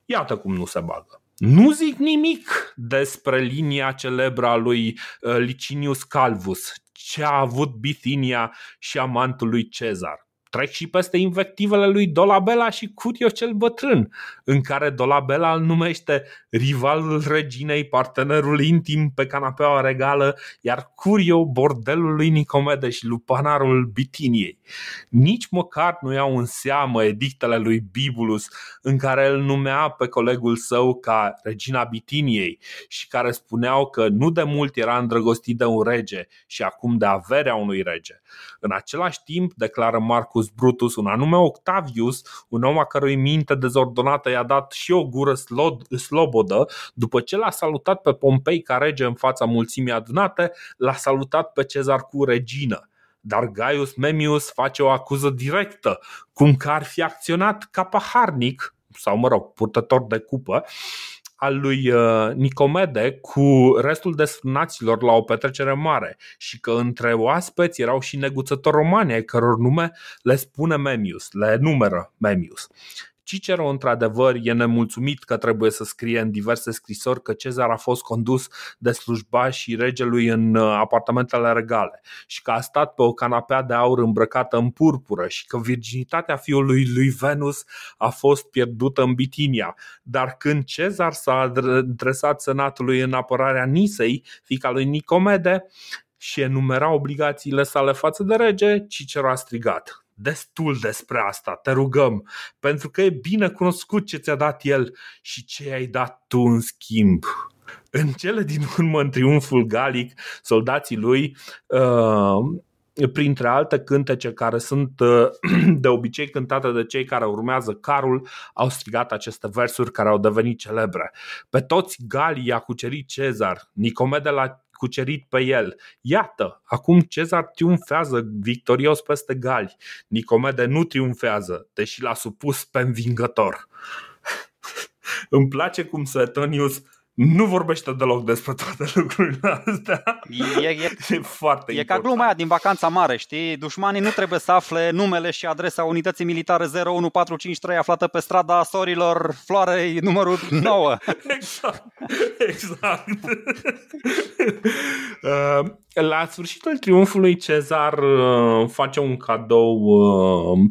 Speaker 1: Iată cum nu se bagă. Nu zic nimic despre linia celebră a lui uh, Licinius Calvus, ce a avut Bithinia și amantul lui Cezar trec și peste invectivele lui Dolabella și Curio cel bătrân, în care Dolabella îl numește rivalul reginei, partenerul intim pe canapeaua regală, iar Curio bordelul lui Nicomede și lupanarul Bitiniei. Nici măcar nu iau în seamă edictele lui Bibulus, în care îl numea pe colegul său ca regina Bitiniei și care spuneau că nu de mult era îndrăgostit de un rege și acum de averea unui rege. În același timp, declară Marcus Marcus Brutus, un anume Octavius, un om a cărui minte dezordonată i-a dat și o gură slobodă, după ce l-a salutat pe Pompei ca rege în fața mulțimii adunate, l-a salutat pe Cezar cu regină. Dar Gaius Memius face o acuză directă, cum că ar fi acționat ca paharnic, sau mă rog, purtător de cupă, al lui uh, Nicomede cu restul desfrânaților la o petrecere mare și că între oaspeți erau și neguțători romani ai căror nume le spune Memius, le numeră Memius. Cicero, într-adevăr, e nemulțumit că trebuie să scrie în diverse scrisori că Cezar a fost condus de slujbașii regelui în uh, apartamentele regale și că a stat pe o canapea de aur îmbrăcată în purpură și că virginitatea fiului lui Venus a fost pierdută în Bitinia. Dar când Cezar s-a adresat senatului în apărarea Nisei, fica lui Nicomede, și enumera obligațiile sale față de rege, Cicero a strigat destul despre asta, te rugăm, pentru că e bine cunoscut ce ți-a dat el și ce ai dat tu în schimb. În cele din urmă, în triumful galic, soldații lui uh, printre alte cântece care sunt uh, de obicei cântate de cei care urmează carul, au strigat aceste versuri care au devenit celebre. Pe toți galii a cucerit Cezar, Nicomede la cucerit pe el. Iată, acum Cezar triumfează victorios peste Gali. Nicomede nu triumfează, deși l-a supus pe învingător. Îmi place cum Suetonius nu vorbește deloc despre toate lucrurile astea.
Speaker 2: E, e, e foarte E ca gluma aia din vacanța mare, știi? Dușmanii nu trebuie să afle numele și adresa unității militare 01453 aflată pe strada Sorilor Floarei numărul 9.
Speaker 1: exact. Exact. uh, la sfârșitul triumfului Cezar uh, face un cadou uh,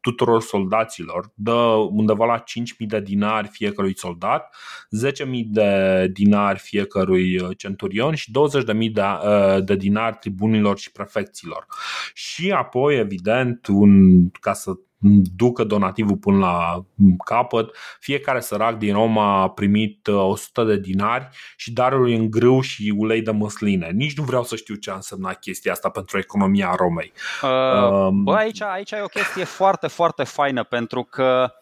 Speaker 1: tuturor soldaților, dă undeva la 5.000 de dinari fiecărui soldat, 10.000 de dinari fiecărui uh, centurion și 20.000 de, de dinari tribunilor și prefecților. Și apoi, evident, un, ca să ducă donativul până la capăt. Fiecare sărac din Roma a primit 100 uh, de dinari și daruri în grâu și ulei de măsline. Nici nu vreau să știu ce a însemnat chestia asta pentru economia Romei.
Speaker 2: Uh, um, bă, aici, aici e o chestie foarte, foarte faină pentru că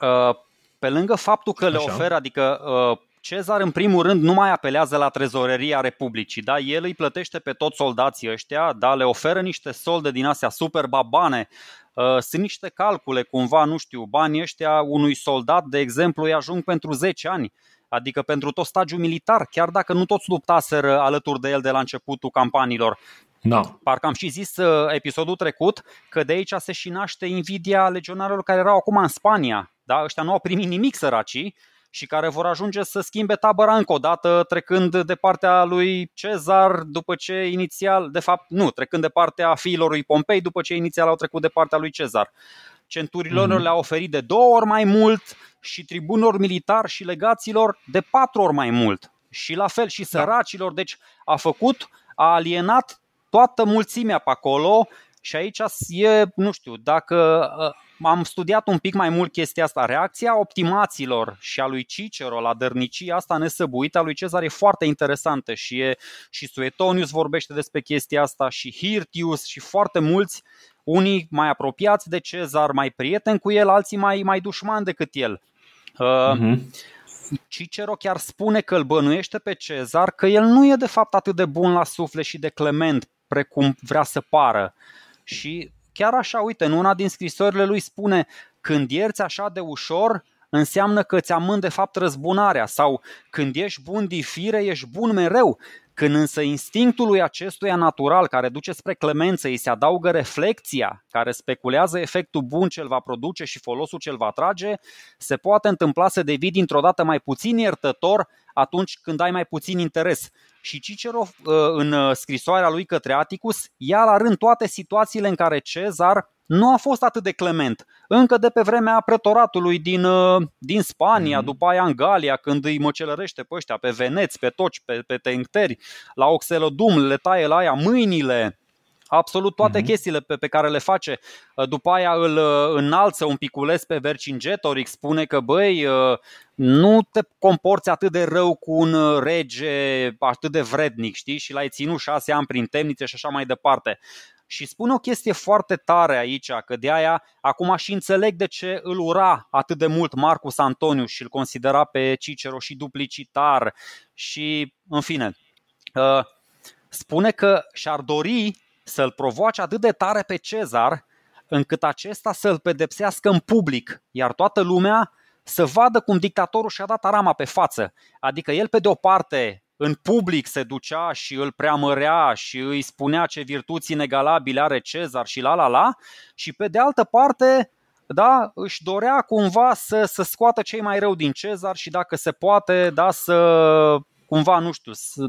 Speaker 2: uh, pe lângă faptul că le Așa. oferă, adică uh, Cezar, în primul rând, nu mai apelează la trezoreria Republicii, da? El îi plătește pe toți soldații ăștia, da? Le oferă niște solde din astea super babane Uh, sunt niște calcule, cumva, nu știu, banii ăștia unui soldat, de exemplu, îi ajung pentru 10 ani, adică pentru tot stagiul militar, chiar dacă nu toți luptaseră alături de el de la începutul campaniilor.
Speaker 1: No.
Speaker 2: Parcă am și zis uh, episodul trecut că de aici se și naște invidia legionarilor care erau acum în Spania. Da? Ăștia nu au primit nimic săracii și care vor ajunge să schimbe tabăra încă o dată, trecând de partea lui Cezar după ce inițial, de fapt nu, trecând de partea fiilor lui Pompei după ce inițial au trecut de partea lui Cezar. Centurilor mm-hmm. le-a oferit de două ori mai mult și tribunilor militari și legaților de patru ori mai mult. Și la fel și da. săracilor, deci a făcut, a alienat toată mulțimea pe acolo Și aici e, nu știu, dacă am studiat un pic mai mult chestia asta. Reacția optimaților și a lui Cicero la dărnicia asta nesăbuită a lui Cezar e foarte interesantă și, e, și Suetonius vorbește despre chestia asta și Hirtius și foarte mulți, unii mai apropiați de Cezar, mai prieteni cu el, alții mai, mai dușmani decât el. Uh-huh. Cicero chiar spune că îl bănuiește pe Cezar că el nu e de fapt atât de bun la suflet și de clement precum vrea să pară. Și chiar așa, uite, în una din scrisorile lui spune când ierți așa de ușor, înseamnă că ți amân de fapt răzbunarea sau când ești bun de fire, ești bun mereu. Când însă instinctului acestuia natural care duce spre clemență îi se adaugă reflecția care speculează efectul bun ce va produce și folosul ce va trage, se poate întâmpla să devii dintr-o dată mai puțin iertător atunci când ai mai puțin interes. Și Cicero, uh, în uh, scrisoarea lui către Atticus, ia la rând toate situațiile în care Cezar nu a fost atât de clement. Încă de pe vremea pretoratului din, uh, din Spania, mm-hmm. după aia în Galia, când îi măcelărește pe ăștia, pe veneți, pe toci, pe, pe tencteri, la Oxelodum, le taie la aia mâinile, absolut toate mm-hmm. chestiile pe, pe care le face. Uh, după aia îl uh, înalță un picules pe Vercingetorix, spune că băi, nu te comporți atât de rău cu un rege atât de vrednic, știi? Și l-ai ținut șase ani prin temnițe și așa mai departe. Și spune o chestie foarte tare aici, că de aia acum și înțeleg de ce îl ura atât de mult Marcus Antonius și îl considera pe Cicero și duplicitar și, în fine, uh, spune că și-ar dori să-l provoace atât de tare pe Cezar încât acesta să-l pedepsească în public, iar toată lumea să vadă cum dictatorul și-a dat arama pe față. Adică el pe de o parte în public se ducea și îl preamărea și îi spunea ce virtuți inegalabile are Cezar și la la la și pe de altă parte da, își dorea cumva să, să scoată cei mai rău din Cezar și dacă se poate, da, să cumva, nu știu, să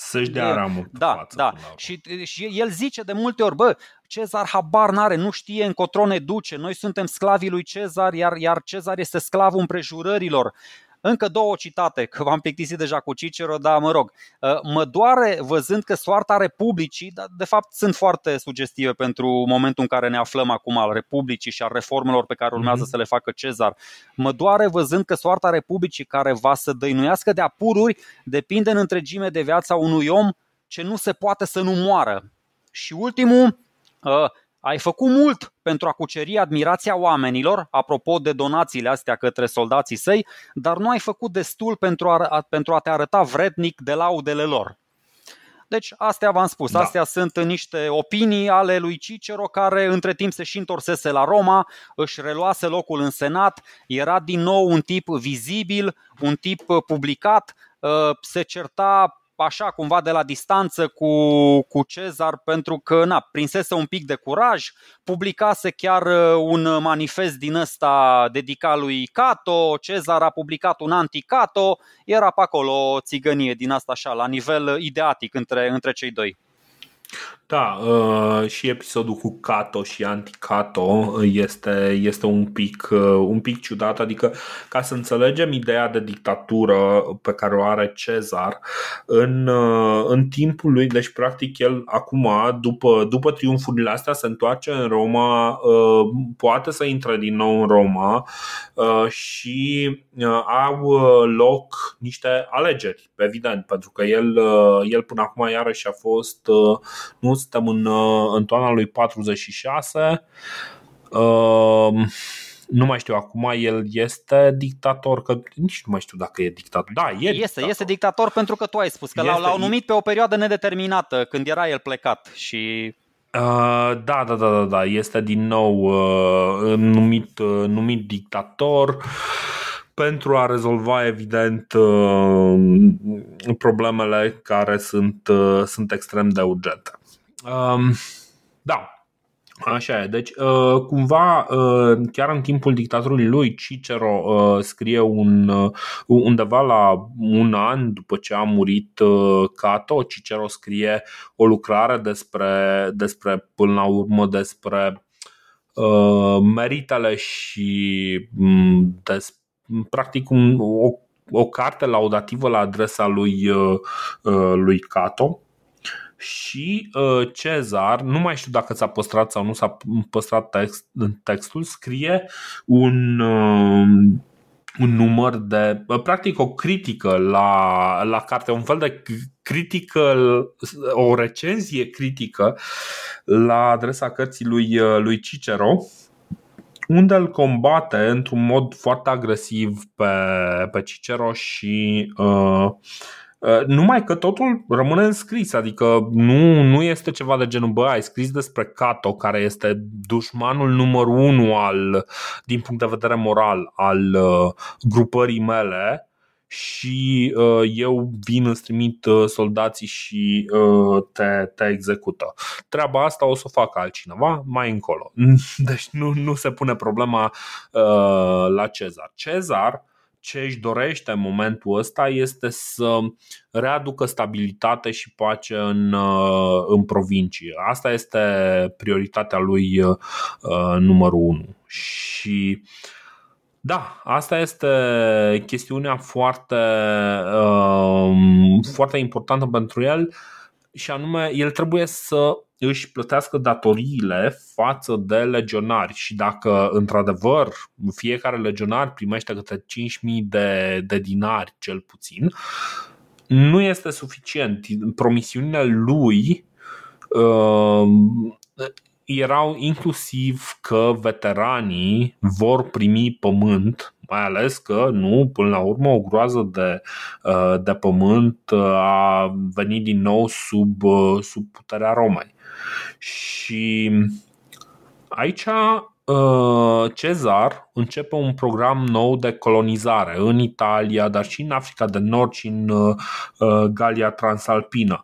Speaker 1: să-și dea ramul
Speaker 2: Da,
Speaker 1: față,
Speaker 2: da. Și, și el zice de multe ori, bă, Cezar habar n-are, nu știe încotro ne duce, noi suntem sclavii lui Cezar, iar, iar Cezar este sclavul împrejurărilor. Încă două citate, că v-am plictisit deja cu Cicero, dar mă rog. Uh, mă doare văzând că soarta Republicii, dar de fapt sunt foarte sugestive pentru momentul în care ne aflăm acum al Republicii și al reformelor pe care urmează mm-hmm. să le facă Cezar. Mă doare văzând că soarta Republicii care va să dăinuiască de apururi depinde în întregime de viața unui om ce nu se poate să nu moară. Și ultimul, uh, ai făcut mult pentru a cuceri admirația oamenilor, apropo de donațiile astea către soldații săi, dar nu ai făcut destul pentru a, pentru a te arăta vrednic de laudele lor. Deci astea v-am spus, da. astea sunt niște opinii ale lui Cicero care între timp se și întorsese la Roma, își reluase locul în senat, era din nou un tip vizibil, un tip publicat, ă, se certa așa cumva de la distanță cu, cu Cezar pentru că na, prinsese un pic de curaj, publicase chiar uh, un manifest din ăsta dedicat lui Cato, Cezar a publicat un anti-Cato, era pe acolo o țigănie din asta așa, la nivel ideatic între, între cei doi.
Speaker 1: Da, uh, și episodul cu Cato și anti-Cato este, este un, pic, uh, un pic ciudat, adică ca să înțelegem ideea de dictatură pe care o are Cezar în, uh, în timpul lui, deci practic el acum, după, după triumfurile astea, se întoarce în Roma, poate să intre din nou în Roma și au loc niște alegeri, evident, pentru că el, el până acum iarăși a fost nu suntem în, uh, în toamna lui 46. Uh, nu mai știu acum, el este dictator, că nici nu mai știu dacă e dictator. Da, e
Speaker 2: este,
Speaker 1: dictator.
Speaker 2: este dictator pentru că tu ai spus că este, l-au, l-au numit pe o perioadă nedeterminată, când era el plecat și
Speaker 1: Uh, da, da, da, da, da, este din nou uh, numit, uh, numit dictator pentru a rezolva evident uh, problemele care sunt, uh, sunt extrem de urgente. Um, da, Așa e. Deci, uh, cumva, uh, chiar în timpul dictatorului lui, Cicero uh, scrie un, uh, undeva la un an după ce a murit uh, Cato, Cicero scrie o lucrare despre, despre până la urmă, despre uh, meritele și um, des, practic un, o, o carte laudativă la adresa lui, uh, uh lui Cato și uh, Cezar, nu mai știu dacă s-a păstrat sau nu s-a păstrat text, textul, scrie un, uh, un număr de, practic o critică la, la carte, un fel de critică, o recenzie critică la adresa cărții lui, lui Cicero unde îl combate într-un mod foarte agresiv pe, pe Cicero și uh, uh, numai că totul rămâne în scris, adică nu, nu este ceva de genul, bă, ai scris despre Cato, care este dușmanul numărul unu al, din punct de vedere moral al uh, grupării mele și uh, eu vin, îți trimit uh, soldații și uh, te, te execută. Treaba asta o să o facă altcineva mai încolo. Deci nu, nu se pune problema uh, la Cezar. Cezar ce își dorește în momentul ăsta este să readucă stabilitate și pace în, uh, în provincie. Asta este prioritatea lui uh, numărul 1. Și uh, da, asta este chestiunea foarte, uh, foarte importantă pentru el și anume el trebuie să își plătească datoriile față de legionari și dacă într-adevăr fiecare legionar primește câte 5.000 de, de dinari cel puțin, nu este suficient. Promisiunile lui uh, erau inclusiv că veteranii vor primi pământ, mai ales că nu, până la urmă, o groază de, uh, de pământ uh, a venit din nou sub, uh, sub puterea Romei. Și aici Cezar începe un program nou de colonizare în Italia, dar și în Africa de Nord și în Galia Transalpină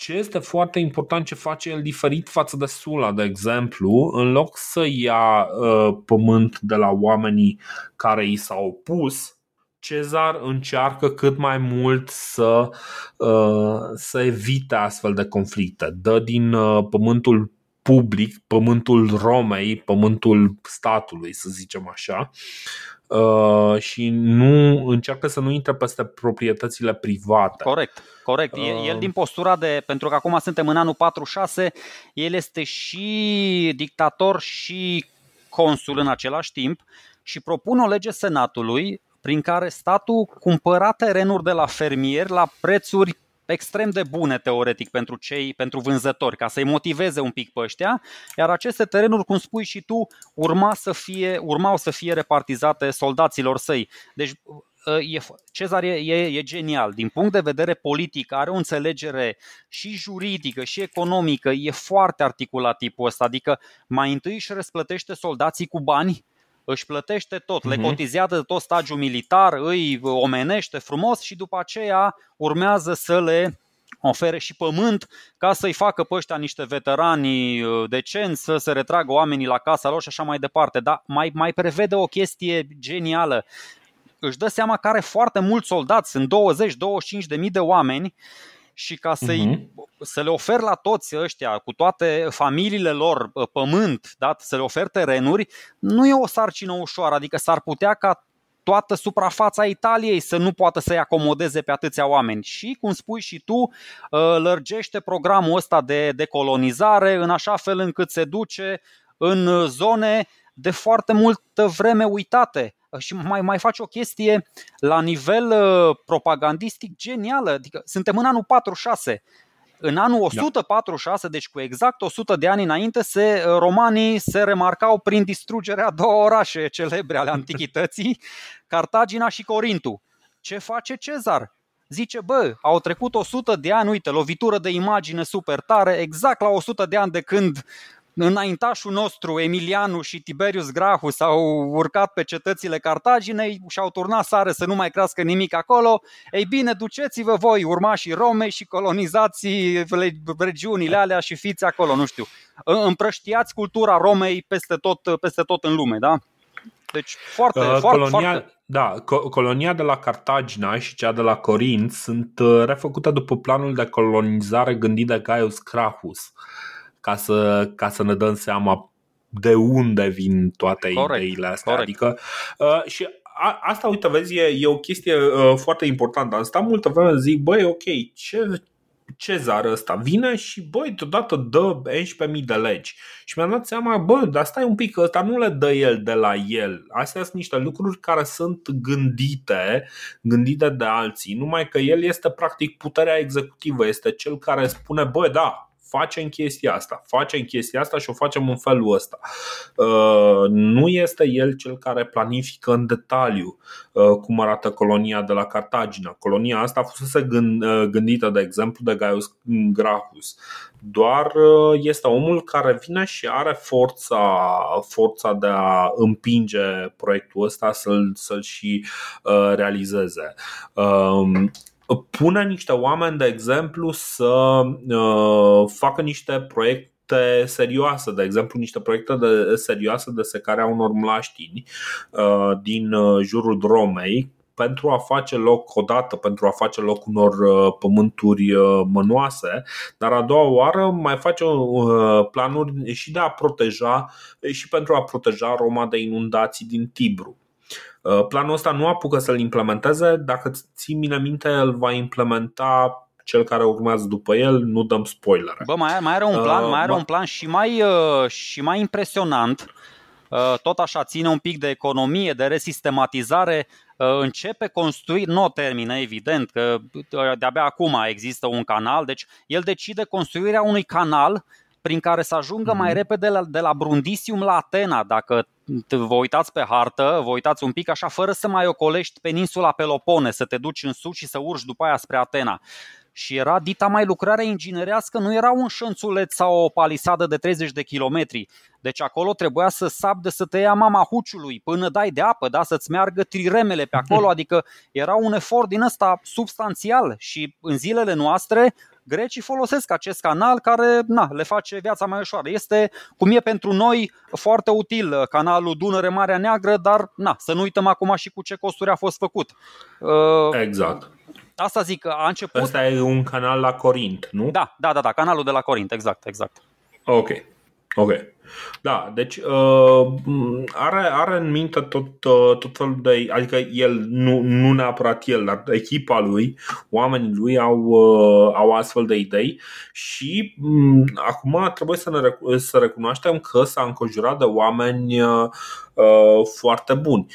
Speaker 1: ce este foarte important ce face el diferit față de Sula, de exemplu, în loc să ia uh, pământ de la oamenii care i s-au opus, Cezar încearcă cât mai mult să, uh, să evite astfel de conflicte. Dă din uh, pământul public, pământul Romei, pământul statului, să zicem așa, Uh, și nu încearcă să nu intre peste proprietățile private.
Speaker 2: Corect, corect. Uh. El din postura de, pentru că acum suntem în anul 46, el este și dictator și consul în același timp și propune o lege senatului prin care statul cumpăra terenuri de la fermieri la prețuri extrem de bune teoretic pentru cei, pentru vânzători, ca să-i motiveze un pic pe ăștia, iar aceste terenuri, cum spui și tu, urma să fie, urmau să fie repartizate soldaților săi. Deci e, Cezar e, e, e genial. Din punct de vedere politic, are o înțelegere și juridică și economică, e foarte articulat tipul ăsta. Adică mai întâi își răsplătește soldații cu bani, își plătește tot, le mhm. cotizează tot stagiul militar, îi omenește frumos și după aceea urmează să le ofere și pământ ca să-i facă pe ăștia niște veterani uh, decenți, să se retragă oamenii la casa lor și așa mai departe. Dar mai, mai prevede o chestie genială. Își dă seama că are foarte mulți soldați, sunt 20-25 de mii de oameni și ca să-i, uh-huh. să le ofer la toți ăștia, cu toate familiile lor, pământ, da? să le ofer terenuri, nu e o sarcină ușoară, adică s-ar putea ca toată suprafața Italiei să nu poată să-i acomodeze pe atâția oameni. Și, cum spui și tu, ă, lărgește programul ăsta de decolonizare în așa fel încât se duce în zone de foarte multă vreme uitate și mai, mai face o chestie la nivel uh, propagandistic genială. Adică suntem în anul 46. În anul 146, da. deci cu exact 100 de ani înainte, se, uh, romanii se remarcau prin distrugerea două orașe celebre ale antichității, Cartagina și Corintu. Ce face Cezar? Zice, bă, au trecut 100 de ani, uite, lovitură de imagine super tare, exact la 100 de ani de când înaintașul nostru, Emilianu și Tiberius Gracchus, au urcat pe cetățile Cartaginei și au turnat sare să nu mai crească nimic acolo. Ei bine, duceți-vă voi, urmașii Romei și colonizați regiunile alea și fiți acolo, nu știu. Împrăștiați cultura Romei peste tot, peste tot în lume, da? Deci foarte, uh, foarte, colonia, foarte...
Speaker 1: Da, co- colonia de la Cartagina și cea de la Corint sunt uh, refăcute după planul de colonizare gândit de Gaius Gracchus. Uh, ca să, ca să ne dăm seama de unde vin toate corect, ideile astea. Corect. Adică, uh, și a, asta, uite, vezi, e, e o chestie uh, foarte importantă. Am stat multă vreme zic, băi, ok, ce, Cezar ăsta vine și băi, deodată dă 11.000 de legi Și mi-am dat seama, bă, dar stai un pic, ăsta nu le dă el de la el Astea sunt niște lucruri care sunt gândite, gândite de alții Numai că el este practic puterea executivă Este cel care spune, bă, da, facem chestia asta, facem chestia asta și o facem în felul ăsta. Uh, nu este el cel care planifică în detaliu uh, cum arată colonia de la Cartagina. Colonia asta a fost uh, gândită, de exemplu, de Gaius Gracchus. Doar este omul care vine și are forța, forța de a împinge proiectul ăsta să-l, să-l și realizeze pune niște oameni, de exemplu, să uh, facă niște proiecte serioase, de exemplu niște proiecte de, serioase de secarea unor mlaștini uh, din uh, jurul Romei pentru a face loc odată, pentru a face loc unor uh, pământuri uh, mănoase, dar a doua oară mai face uh, planuri și de a proteja și pentru a proteja Roma de inundații din Tibru. Uh, planul ăsta nu apucă să-l implementeze, dacă ții mine minte, îl va implementa cel care urmează după el, nu dăm spoiler.
Speaker 2: Bă, mai, mai are un plan, uh, mai are un plan și mai, uh, și mai impresionant. Uh, tot așa ține un pic de economie, de resistematizare. Uh, începe construi, nu o termină evident, că uh, de-abia acum există un canal, deci el decide construirea unui canal prin care să ajungă mai mhm. repede de la, de la Brundisium la Atena, dacă vă uitați pe hartă, vă uitați un pic așa, fără să mai ocolești peninsula Pelopone, să te duci în sus și să urci după aia spre Atena. Și era dita mai lucrare inginerească, nu era un șănțuleț sau o palisadă de 30 de kilometri. Deci acolo trebuia să sap de să te ia mama huciului până dai de apă, da? să-ți meargă triremele pe acolo, adică era un efort din ăsta substanțial și în zilele noastre grecii folosesc acest canal care na, le face viața mai ușoară. Este, cum e pentru noi, foarte util uh, canalul Dunăre-Marea Neagră, dar na, să nu uităm acum și cu ce costuri a fost făcut.
Speaker 1: Uh, exact.
Speaker 2: Asta zic, a început...
Speaker 1: Asta e un canal la Corint, nu?
Speaker 2: Da, da, da, da canalul de la Corint, exact, exact.
Speaker 1: Ok, ok. Da, deci uh, are, are în minte tot, uh, tot felul de. Adică el, nu, nu neapărat el, dar echipa lui, oamenii lui au, uh, au astfel de idei și um, acum trebuie să, ne, să recunoaștem că s-a înconjurat de oameni uh, foarte buni.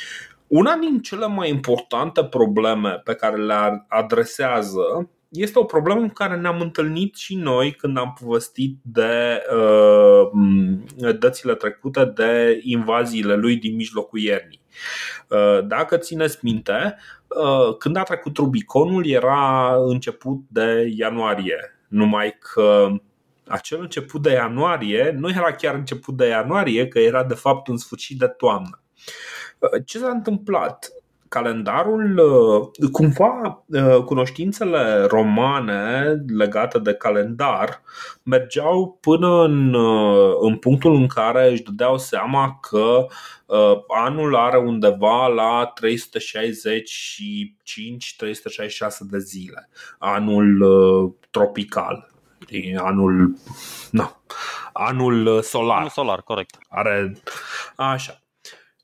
Speaker 1: Una din cele mai importante probleme pe care le adresează este o problemă cu care ne-am întâlnit și noi când am povestit de uh, dățile trecute de invaziile lui din mijlocul iernii. Uh, dacă țineți minte, uh, când a trecut Rubiconul era început de ianuarie, numai că acel început de ianuarie nu era chiar început de ianuarie, că era de fapt în sfârșit de toamnă. Uh, ce s-a întâmplat? calendarul, uh, cumva uh, cunoștințele romane legate de calendar mergeau până în, uh, în punctul în care își dădeau seama că anul are undeva la 365-366 de zile. Anul tropical. Anul, na, anul solar.
Speaker 2: Anul solar, corect.
Speaker 1: Are, așa.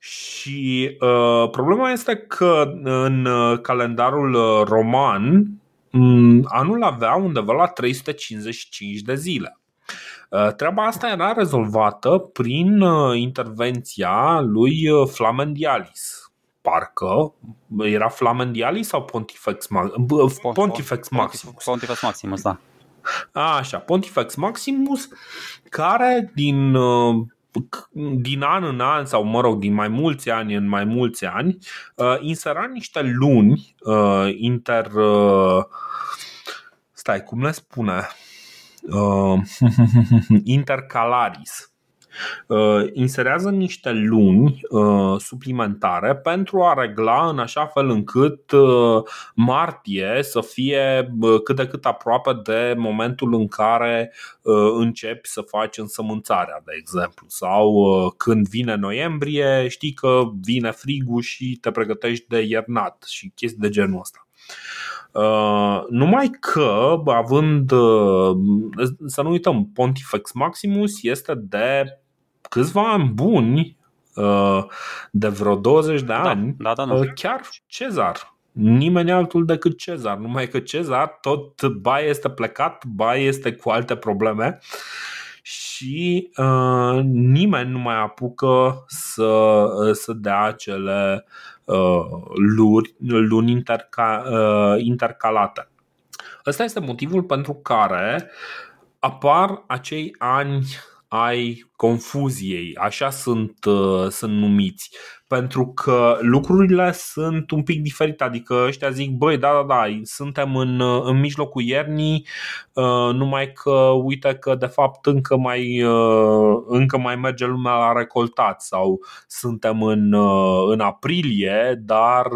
Speaker 1: Și uh, problema este că în uh, calendarul uh, roman um, anul avea undeva la 355 de zile. Uh, treaba asta era rezolvată prin uh, intervenția lui Flamendialis. Parcă era Flamendialis sau Pontifex, Pontifex Maximus.
Speaker 2: Pontifex Maximus, da.
Speaker 1: Așa, Pontifex Maximus, care din din an în an sau mă rog din mai mulți ani în mai mulți ani uh, insera niște luni uh, inter uh, stai cum le spune? Intercalaris. Uh, inserează niște luni uh, suplimentare pentru a regla în așa fel încât uh, martie să fie cât de cât aproape de momentul în care începi să faci însămânțarea, de exemplu. Sau când vine noiembrie, știi că vine frigul și te pregătești de iernat și chestii de genul ăsta. Uh, numai că, având, uh, să nu uităm, Pontifex Maximus este de câțiva ani buni, uh, de vreo 20 de da, ani,
Speaker 2: da, da, da.
Speaker 1: chiar Cezar. nimeni altul decât Cezar. Numai că Cezar tot ba este plecat, ba este cu alte probleme și uh, nimeni nu mai apucă să, să dea acele uh, luni, luni interca, uh, intercalate. Ăsta este motivul pentru care apar acei ani ai confuziei, așa sunt, uh, sunt numiți. Pentru că lucrurile sunt un pic diferite, adică ăștia zic, băi, da, da, da, suntem în, uh, în mijlocul iernii, uh, numai că uite că de fapt încă mai, încă mai merge lumea la recoltat sau suntem în, în aprilie, dar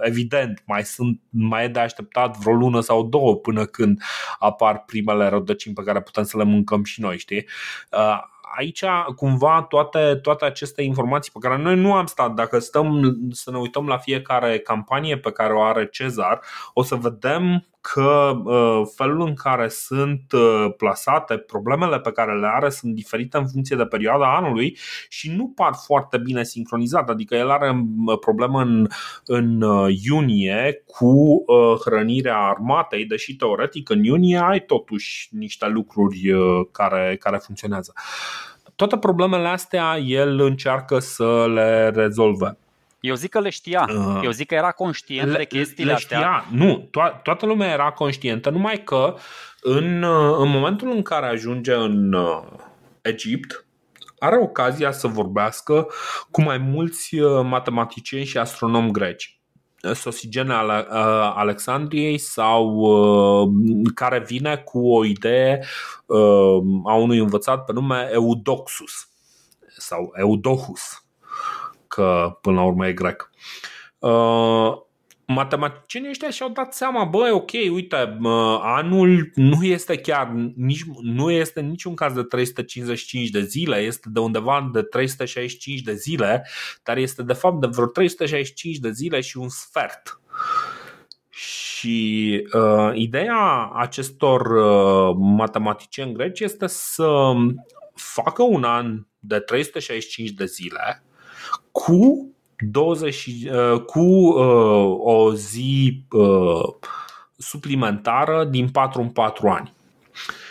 Speaker 1: evident, mai, sunt, mai e de așteptat vreo lună sau două până când apar primele rădăcini pe care putem să le mâncăm și noi, știi? Uh, aici cumva toate, toate aceste informații pe care noi nu am stat, dacă stăm să ne uităm la fiecare campanie pe care o are Cezar, o să vedem că uh, felul în care sunt uh, plasate, problemele pe care le are sunt diferite în funcție de perioada anului și nu par foarte bine sincronizate. Adică el are uh, problemă în, în iunie cu hrănirea armatei, deși teoretic în iunie ai totuși niște lucruri care, care funcționează. Toate problemele astea el încearcă să le rezolve.
Speaker 2: Eu zic că le știa. Uh, Eu zic că era conștient le, de chestiile le știa. astea.
Speaker 1: Nu, to- toată lumea era conștientă, numai că în, uh, în momentul în care ajunge în uh, Egipt, are ocazia să vorbească cu mai mulți uh, matematicieni și astronomi greci. Sosigene ale, Alexandriei sau care vine cu o idee a unui învățat pe nume Eudoxus sau Eudohus că până la urmă e grec. Uh, matematicienii ăștia și-au dat seama, băi, ok, uite, anul nu este chiar, nici, nu este niciun caz de 355 de zile, este de undeva de 365 de zile, dar este de fapt de vreo 365 de zile și un sfert. Și uh, ideea acestor uh, matematicieni greci este să facă un an de 365 de zile cu 20, uh, cu uh, o zi uh, suplimentară din 4 în 4 ani.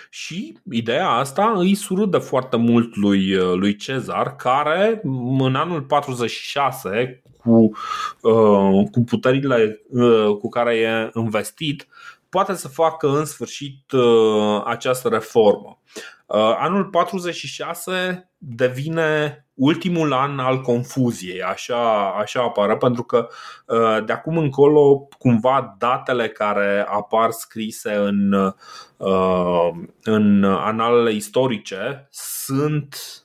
Speaker 1: Și ideea asta îi surâdă foarte mult lui, uh, lui Cezar, care în anul 46, cu, uh, cu puterile uh, cu care e investit, poate să facă în sfârșit uh, această reformă. Uh, anul 46 devine ultimul an al confuziei, așa, așa apare, pentru că uh, de acum încolo cumva datele care apar scrise în, uh, în analele istorice sunt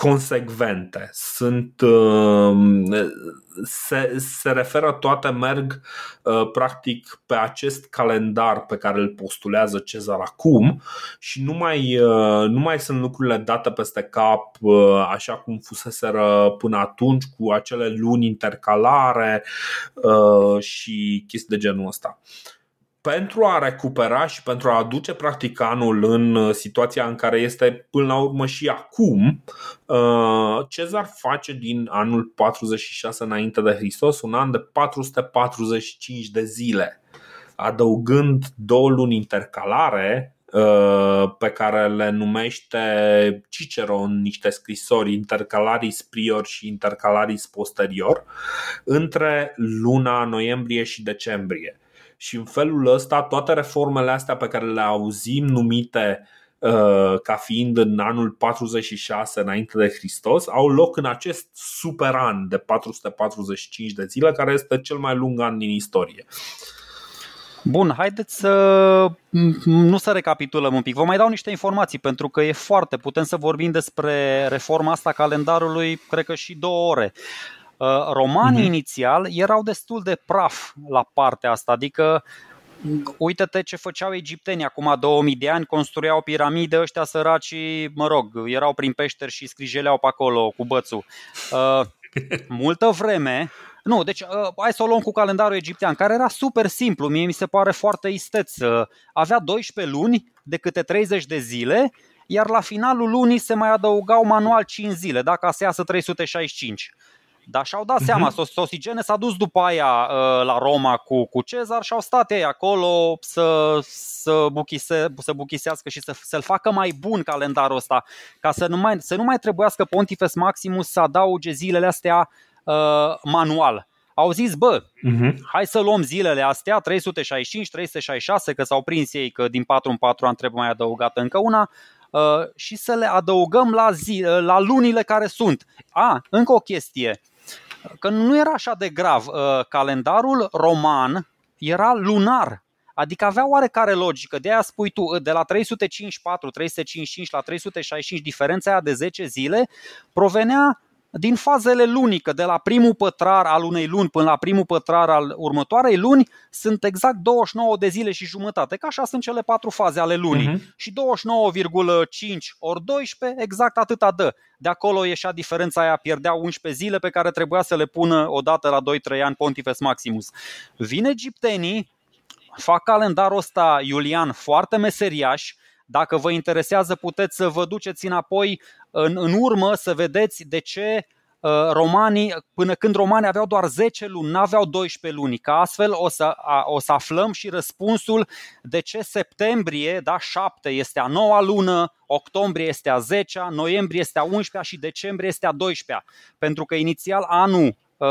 Speaker 1: consecvente, sunt, se, se referă toate, merg practic pe acest calendar pe care îl postulează Cezar acum și nu mai, nu mai sunt lucrurile date peste cap așa cum fuseseră până atunci cu acele luni intercalare și chestii de genul ăsta pentru a recupera și pentru a aduce practic anul în uh, situația în care este până la urmă și acum, uh, Cezar face din anul 46 înainte de Hristos un an de 445 de zile, adăugând două luni intercalare uh, pe care le numește Cicero în niște scrisori intercalaris prior și intercalaris posterior între luna noiembrie și decembrie și în felul ăsta toate reformele astea pe care le auzim numite uh, ca fiind în anul 46 înainte de Hristos, au loc în acest super an de 445 de zile, care este cel mai lung an din istorie.
Speaker 2: Bun, haideți să nu să recapitulăm un pic. Vă mai dau niște informații pentru că e foarte. Putem să vorbim despre reforma asta calendarului, cred că și două ore. Uh, romanii uh-huh. inițial erau destul de praf la partea asta, adică Uită-te ce făceau egiptenii acum 2000 de ani, construiau piramide, ăștia săraci, mă rog, erau prin peșteri și scrijeleau pe acolo cu bățul. Uh, multă vreme, nu, deci uh, hai să o luăm cu calendarul egiptean, care era super simplu, mie mi se pare foarte isteț. Uh, avea 12 luni de câte 30 de zile, iar la finalul lunii se mai adăugau manual 5 zile, dacă se iasă 365. Dar și-au dat uh-huh. seama, Sosigene s-a dus după aia uh, la Roma cu, cu Cezar și au stat ei acolo să, să, buchise, să buchisească și să, să-l facă mai bun calendarul ăsta, ca să nu mai, să nu mai trebuiască Pontifex Maximus să adauge zilele astea uh, manual. Au zis, bă, uh-huh. hai să luăm zilele astea, 365, 366, că s-au prins ei că din 4 în 4 ani trebuie mai adăugată încă una, uh, și să le adăugăm la, zi, uh, la lunile care sunt. A, încă o chestie că nu era așa de grav. Uh, calendarul roman era lunar. Adică avea oarecare logică. De aia spui tu, de la 354, 355 la 365, diferența aia de 10 zile provenea din fazele lunică, de la primul pătrar al unei luni până la primul pătrar al următoarei luni, sunt exact 29 de zile și jumătate, că așa sunt cele patru faze ale lunii. Uh-huh. Și 29,5 ori 12, exact atâta dă. De acolo ieșea diferența aia, pierdea 11 zile pe care trebuia să le pună odată la 2-3 ani Pontifex Maximus. Vin egiptenii, fac calendarul ăsta Iulian foarte meseriaș, dacă vă interesează, puteți să vă duceți înapoi în, în urmă să vedeți de ce uh, romanii, până când romanii aveau doar 10 luni, n-aveau 12 luni, ca astfel o să, a, o să aflăm și răspunsul de ce septembrie, da, 7 este a noua lună, octombrie este a 10 noiembrie este a 11 și decembrie este a 12 Pentru că inițial anul uh,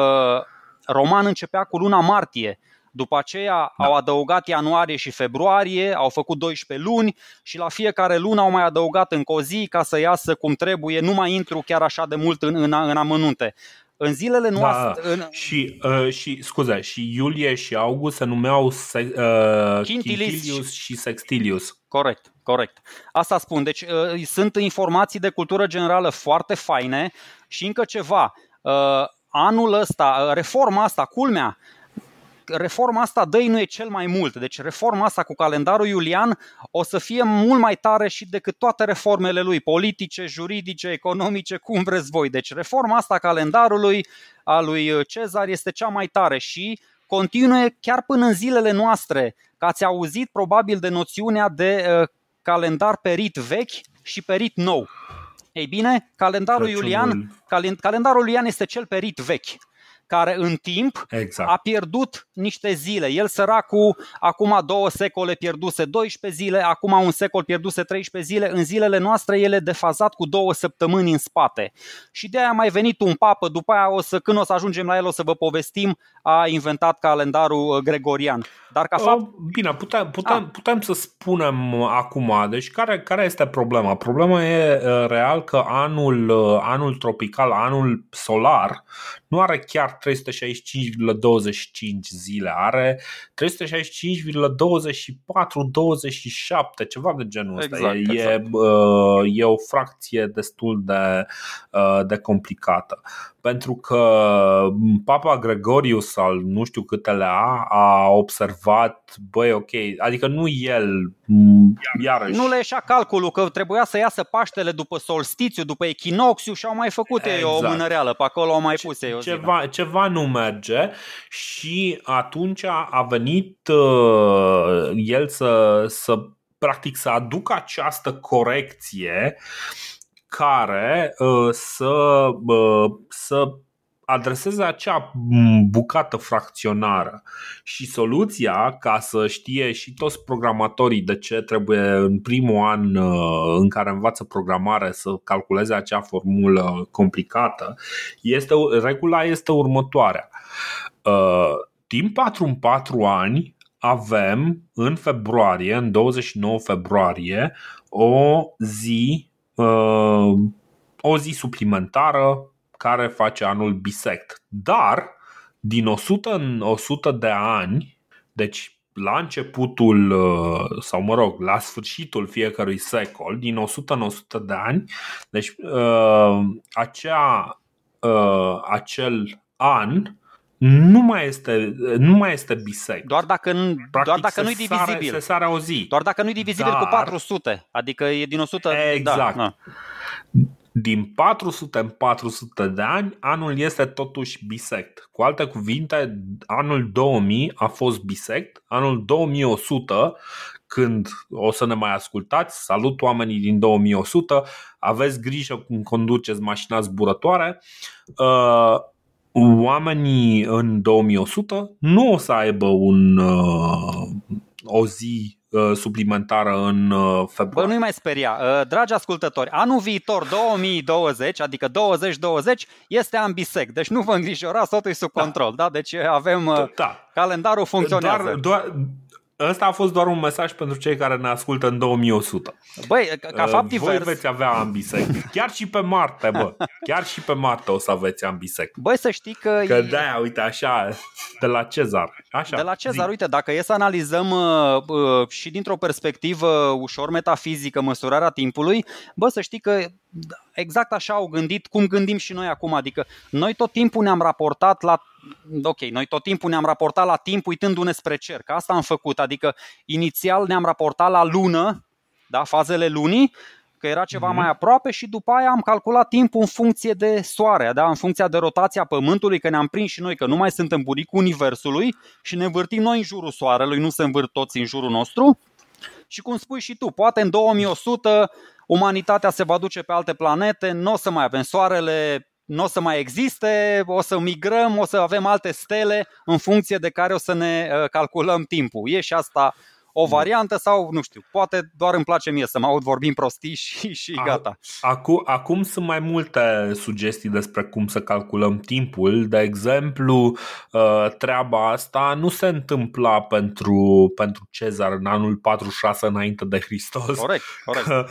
Speaker 2: roman începea cu luna martie, după aceea da. au adăugat ianuarie și februarie, au făcut 12 luni și la fiecare lună au mai adăugat încă o zi ca să iasă cum trebuie. Nu mai intru chiar așa de mult în, în, în amănunte. În zilele da, noastre. Da. În...
Speaker 1: Și, uh, și, scuze, și iulie și august se numeau uh, Quintilius și Sextilius.
Speaker 2: Corect, corect. Asta spun. Deci uh, sunt informații de cultură generală foarte faine și încă ceva. Uh, anul ăsta, uh, reforma asta, culmea, reforma asta nu e cel mai mult. Deci reforma asta cu calendarul iulian o să fie mult mai tare și decât toate reformele lui, politice, juridice, economice, cum vreți voi. Deci reforma asta calendarului a lui Cezar este cea mai tare și continuă chiar până în zilele noastre. Că ați auzit probabil de noțiunea de uh, calendar perit vechi și perit nou. Ei bine, calendarul Crăciunul. Iulian, calendarul Iulian este cel perit vechi care în timp exact. a pierdut niște zile. El săracul, acum două secole pierduse 12 zile, acum un secol pierduse 13 zile, în zilele noastre el e defazat cu două săptămâni în spate. Și de aia a mai venit un papă, după aia o să, când o să ajungem la el o să vă povestim, a inventat calendarul uh, gregorian. Dar ca fapt...
Speaker 1: Bine, putem, putem, putem să spunem acum, deci care, care este problema? Problema e uh, real că anul, uh, anul tropical, anul solar, nu are chiar 365,25 zile, are 365,24-27, ceva de genul ăsta. Exact, e, exact. E, e o fracție destul de, de complicată pentru că Papa Gregorius al nu știu câtele a, a observat, băi, ok, adică nu el, iarăși.
Speaker 2: Nu le ieșea calculul că trebuia să iasă Paștele după solstițiu, după echinoxiu și au mai făcut exact. ei o exact. mânăreală, pe acolo au mai pus ei o
Speaker 1: ceva, ceva nu merge și atunci a venit uh, el să, să practic să aducă această corecție care uh, să, uh, să adreseze acea bucată fracționară. Și soluția ca să știe și toți programatorii de ce trebuie în primul an uh, în care învață programare să calculeze acea formulă complicată este, regula este următoarea. Din 4 în 4 ani avem în februarie, în 29 februarie, o zi uh, o zi suplimentară care face anul bisect. Dar din 100 în 100 de ani, deci la începutul, uh, sau mă rog, la sfârșitul fiecărui secol, din 100 în 100 de ani, deci uh, acea, uh, acel an nu mai este, nu mai este bisect.
Speaker 2: Doar dacă, Practic doar dacă nu-i divizibil.
Speaker 1: Sare, se sare o zi.
Speaker 2: Doar dacă nu-i divizibil Dar... cu 400. Adică e din 100.
Speaker 1: Da, exact. Da, Din 400 în 400 de ani, anul este totuși bisect. Cu alte cuvinte, anul 2000 a fost bisect, anul 2100 când o să ne mai ascultați, salut oamenii din 2100, aveți grijă cum conduceți mașina zburătoare, uh, oamenii în 2100 nu o să aibă un, o zi suplimentară în februarie.
Speaker 2: Bă, nu-i mai speria. Dragi ascultători, anul viitor, 2020, adică 2020, este ambisec. Deci nu vă îngrijorați, totul e sub da. control. Da? Deci avem da, da. calendarul funcționează.
Speaker 1: Doar, doar, Ăsta a fost doar un mesaj pentru cei care ne ascultă în 2100.
Speaker 2: Băi, ca fapt uh, divers...
Speaker 1: Voi veți avea ambisec. Chiar și pe Marte, bă. Chiar și pe Marte o să aveți ambisec.
Speaker 2: Băi, să știi că...
Speaker 1: Că de-aia, uite, așa, de la Cezar. Așa,
Speaker 2: de la Cezar, zi. uite, dacă e să analizăm uh, uh, și dintr-o perspectivă ușor metafizică măsurarea timpului, bă, să știi că exact așa au gândit cum gândim și noi acum. Adică noi tot timpul ne-am raportat la ok, noi tot timpul ne-am raportat la timp uitându-ne spre cer, că asta am făcut, adică inițial ne-am raportat la lună, da, fazele lunii, că era ceva mm-hmm. mai aproape și după aia am calculat timpul în funcție de soare, da? în funcție de rotația Pământului, că ne-am prins și noi că nu mai suntem buricul Universului și ne învârtim noi în jurul Soarelui, nu se învârt toți în jurul nostru. Și cum spui și tu, poate în 2100 umanitatea se va duce pe alte planete, nu o să mai avem Soarele, nu o să mai existe, o să migrăm, o să avem alte stele în funcție de care o să ne uh, calculăm timpul. E și asta o variantă sau, nu știu, poate doar îmi place mie să mă aud vorbim prostii și, și gata.
Speaker 1: Acum, acum sunt mai multe sugestii despre cum să calculăm timpul. De exemplu, uh, treaba asta nu se întâmpla pentru, pentru Cezar în anul 46 înainte de Hristos.
Speaker 2: Corect, corect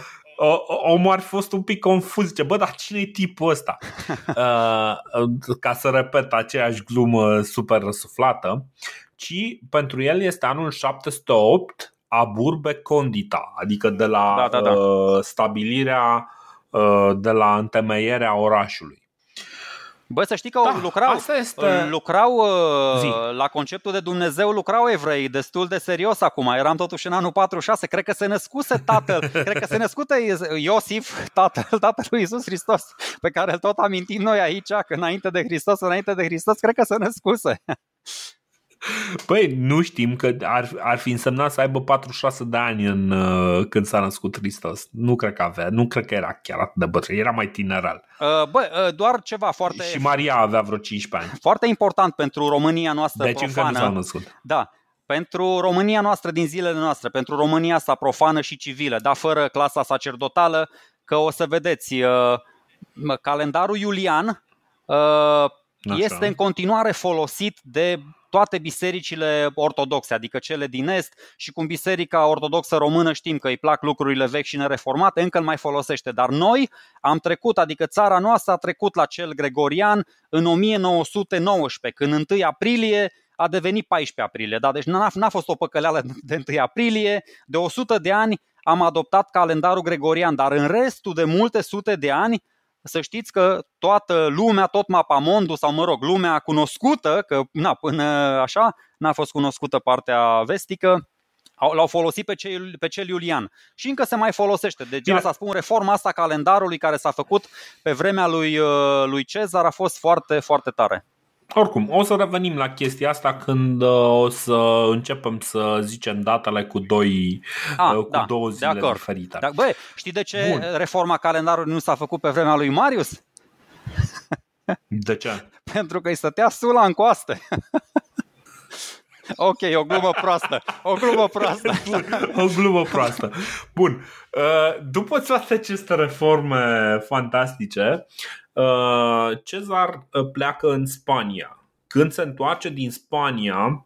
Speaker 1: omul ar fi fost un pic confuz. Zice, bă, dar cine e tipul ăsta? uh, ca să repet aceeași glumă super răsuflată. Ci pentru el este anul 708 Aburbe Condita, adică de la da, da, da. Uh, stabilirea, uh, de la întemeierea orașului.
Speaker 2: Bă, să știi că da, lucrau, asta este... lucrau uh, Zi. la conceptul de Dumnezeu, lucrau evrei destul de serios acum. Eram totuși în anul 46, cred că se născuse tatăl, cred că se născute Iosif, tatăl, tatăl lui Iisus Hristos, pe care îl tot amintim noi aici, că înainte de Hristos, înainte de Hristos, cred că se născuse.
Speaker 1: Păi nu știm că ar, ar fi însemnat să aibă 46 de ani în, uh, când s-a născut Hristos. Nu cred că avea, nu cred că era chiar atât de bătrân, era mai tineral.
Speaker 2: Uh, bă, uh, doar ceva foarte...
Speaker 1: Și Maria avea vreo 15 ani.
Speaker 2: Foarte important pentru România noastră
Speaker 1: deci
Speaker 2: profană.
Speaker 1: încă nu s-au născut.
Speaker 2: Da, pentru România noastră din zilele noastre, pentru România asta profană și civilă, dar fără clasa sacerdotală, că o să vedeți, uh, calendarul iulian uh, este în continuare folosit de toate bisericile ortodoxe, adică cele din Est și cum biserica ortodoxă română știm că îi plac lucrurile vechi și nereformate, încă îl mai folosește. Dar noi am trecut, adică țara noastră a trecut la cel gregorian în 1919, când 1 aprilie a devenit 14 aprilie. Da? Deci n-a, n-a fost o păcăleală de 1 aprilie, de 100 de ani am adoptat calendarul gregorian, dar în restul de multe sute de ani să știți că toată lumea, tot mapamondul sau mă rog, lumea cunoscută, că na, până așa n-a fost cunoscută partea vestică, l-au folosit pe cel, pe cel Iulian și încă se mai folosește. Deci asta spun, reforma asta calendarului care s-a făcut pe vremea lui, uh, lui Cezar a fost foarte, foarte tare.
Speaker 1: Oricum, o să revenim la chestia asta când uh, o să începem să zicem datele cu, doi, ah, uh, cu da, două zile de acord. diferite.
Speaker 2: Da, bă, știi de ce Bun. reforma calendarului nu s-a făcut pe vremea lui Marius?
Speaker 1: De ce?
Speaker 2: Pentru că îi stătea sula în coaste. Ok, o glumă proastă. O glumă proastă.
Speaker 1: o glumă proastă. Bun. Uh, după toate aceste reforme fantastice, Uh, Cezar uh, pleacă în Spania. Când se întoarce din Spania, uh,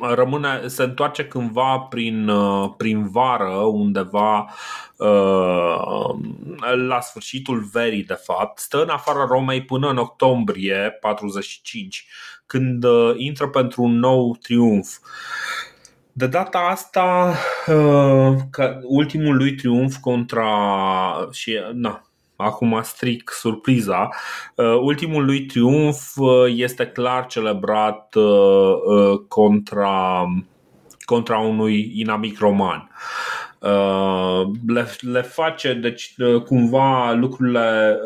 Speaker 1: rămâne, se întoarce cândva prin, prin vară, undeva la sfârșitul verii, de fapt. Stă în afara Romei până în octombrie 45, când intră pentru un nou triumf. De data asta, ultimul lui triumf contra și na, acum stric surpriza, uh, ultimul lui triumf uh, este clar celebrat uh, contra, contra unui inamic roman. Le, le face, deci cumva lucrurile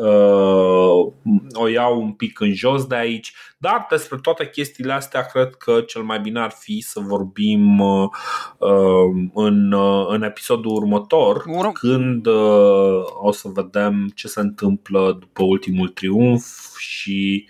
Speaker 1: o iau un pic în jos de aici, dar despre toate chestiile astea cred că cel mai bine ar fi să vorbim uh, uh în, uh, în episodul următor, Ur- când uh, o să vedem ce se întâmplă după ultimul triumf și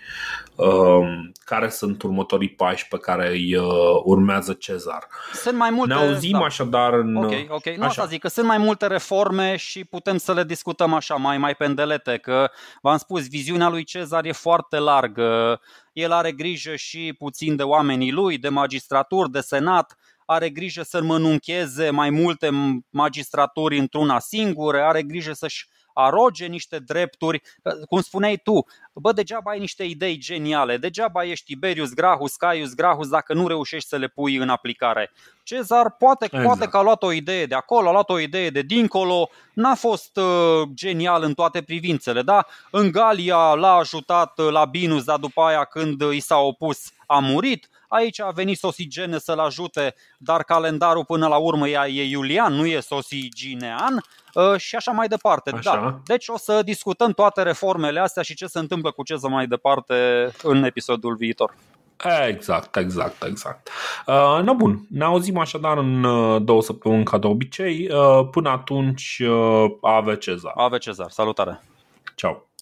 Speaker 1: uh, care sunt următorii pași pe care îi uh, urmează Cezar.
Speaker 2: Sunt mai multe.
Speaker 1: Ne auzim da. așadar în.
Speaker 2: Ok, ok. Nu așa. asta zic, că sunt mai multe reforme și putem să le discutăm așa mai, mai pendelete, că v-am spus, viziunea lui Cezar e foarte largă. El are grijă și puțin de oamenii lui, de magistraturi, de senat, are grijă să mănuncheze mai multe magistraturi într-una singură, are grijă să-și aroge niște drepturi, cum spuneai tu, bă, degeaba ai niște idei geniale, degeaba ești Tiberius Grahus, Caius Grahus dacă nu reușești să le pui în aplicare. Cezar poate, exact. poate că a luat o idee de acolo, a luat o idee de dincolo, n-a fost uh, genial în toate privințele, da? În Galia l-a ajutat uh, la Binus, dar după aia când i s-a opus a murit, Aici a venit Sosigene să-l ajute, dar calendarul până la urmă e Iulian, nu e Sosiginean uh, și așa mai departe. Așa. Da. Deci o să discutăm toate reformele astea și ce se întâmplă cu ce să mai departe în episodul viitor.
Speaker 1: Exact, exact, exact. Uh, no, bun, ne auzim așadar în uh, două săptămâni ca de obicei. Uh, până atunci, uh, Ave Cezar.
Speaker 2: Ave Cezar, salutare!
Speaker 1: Ciao!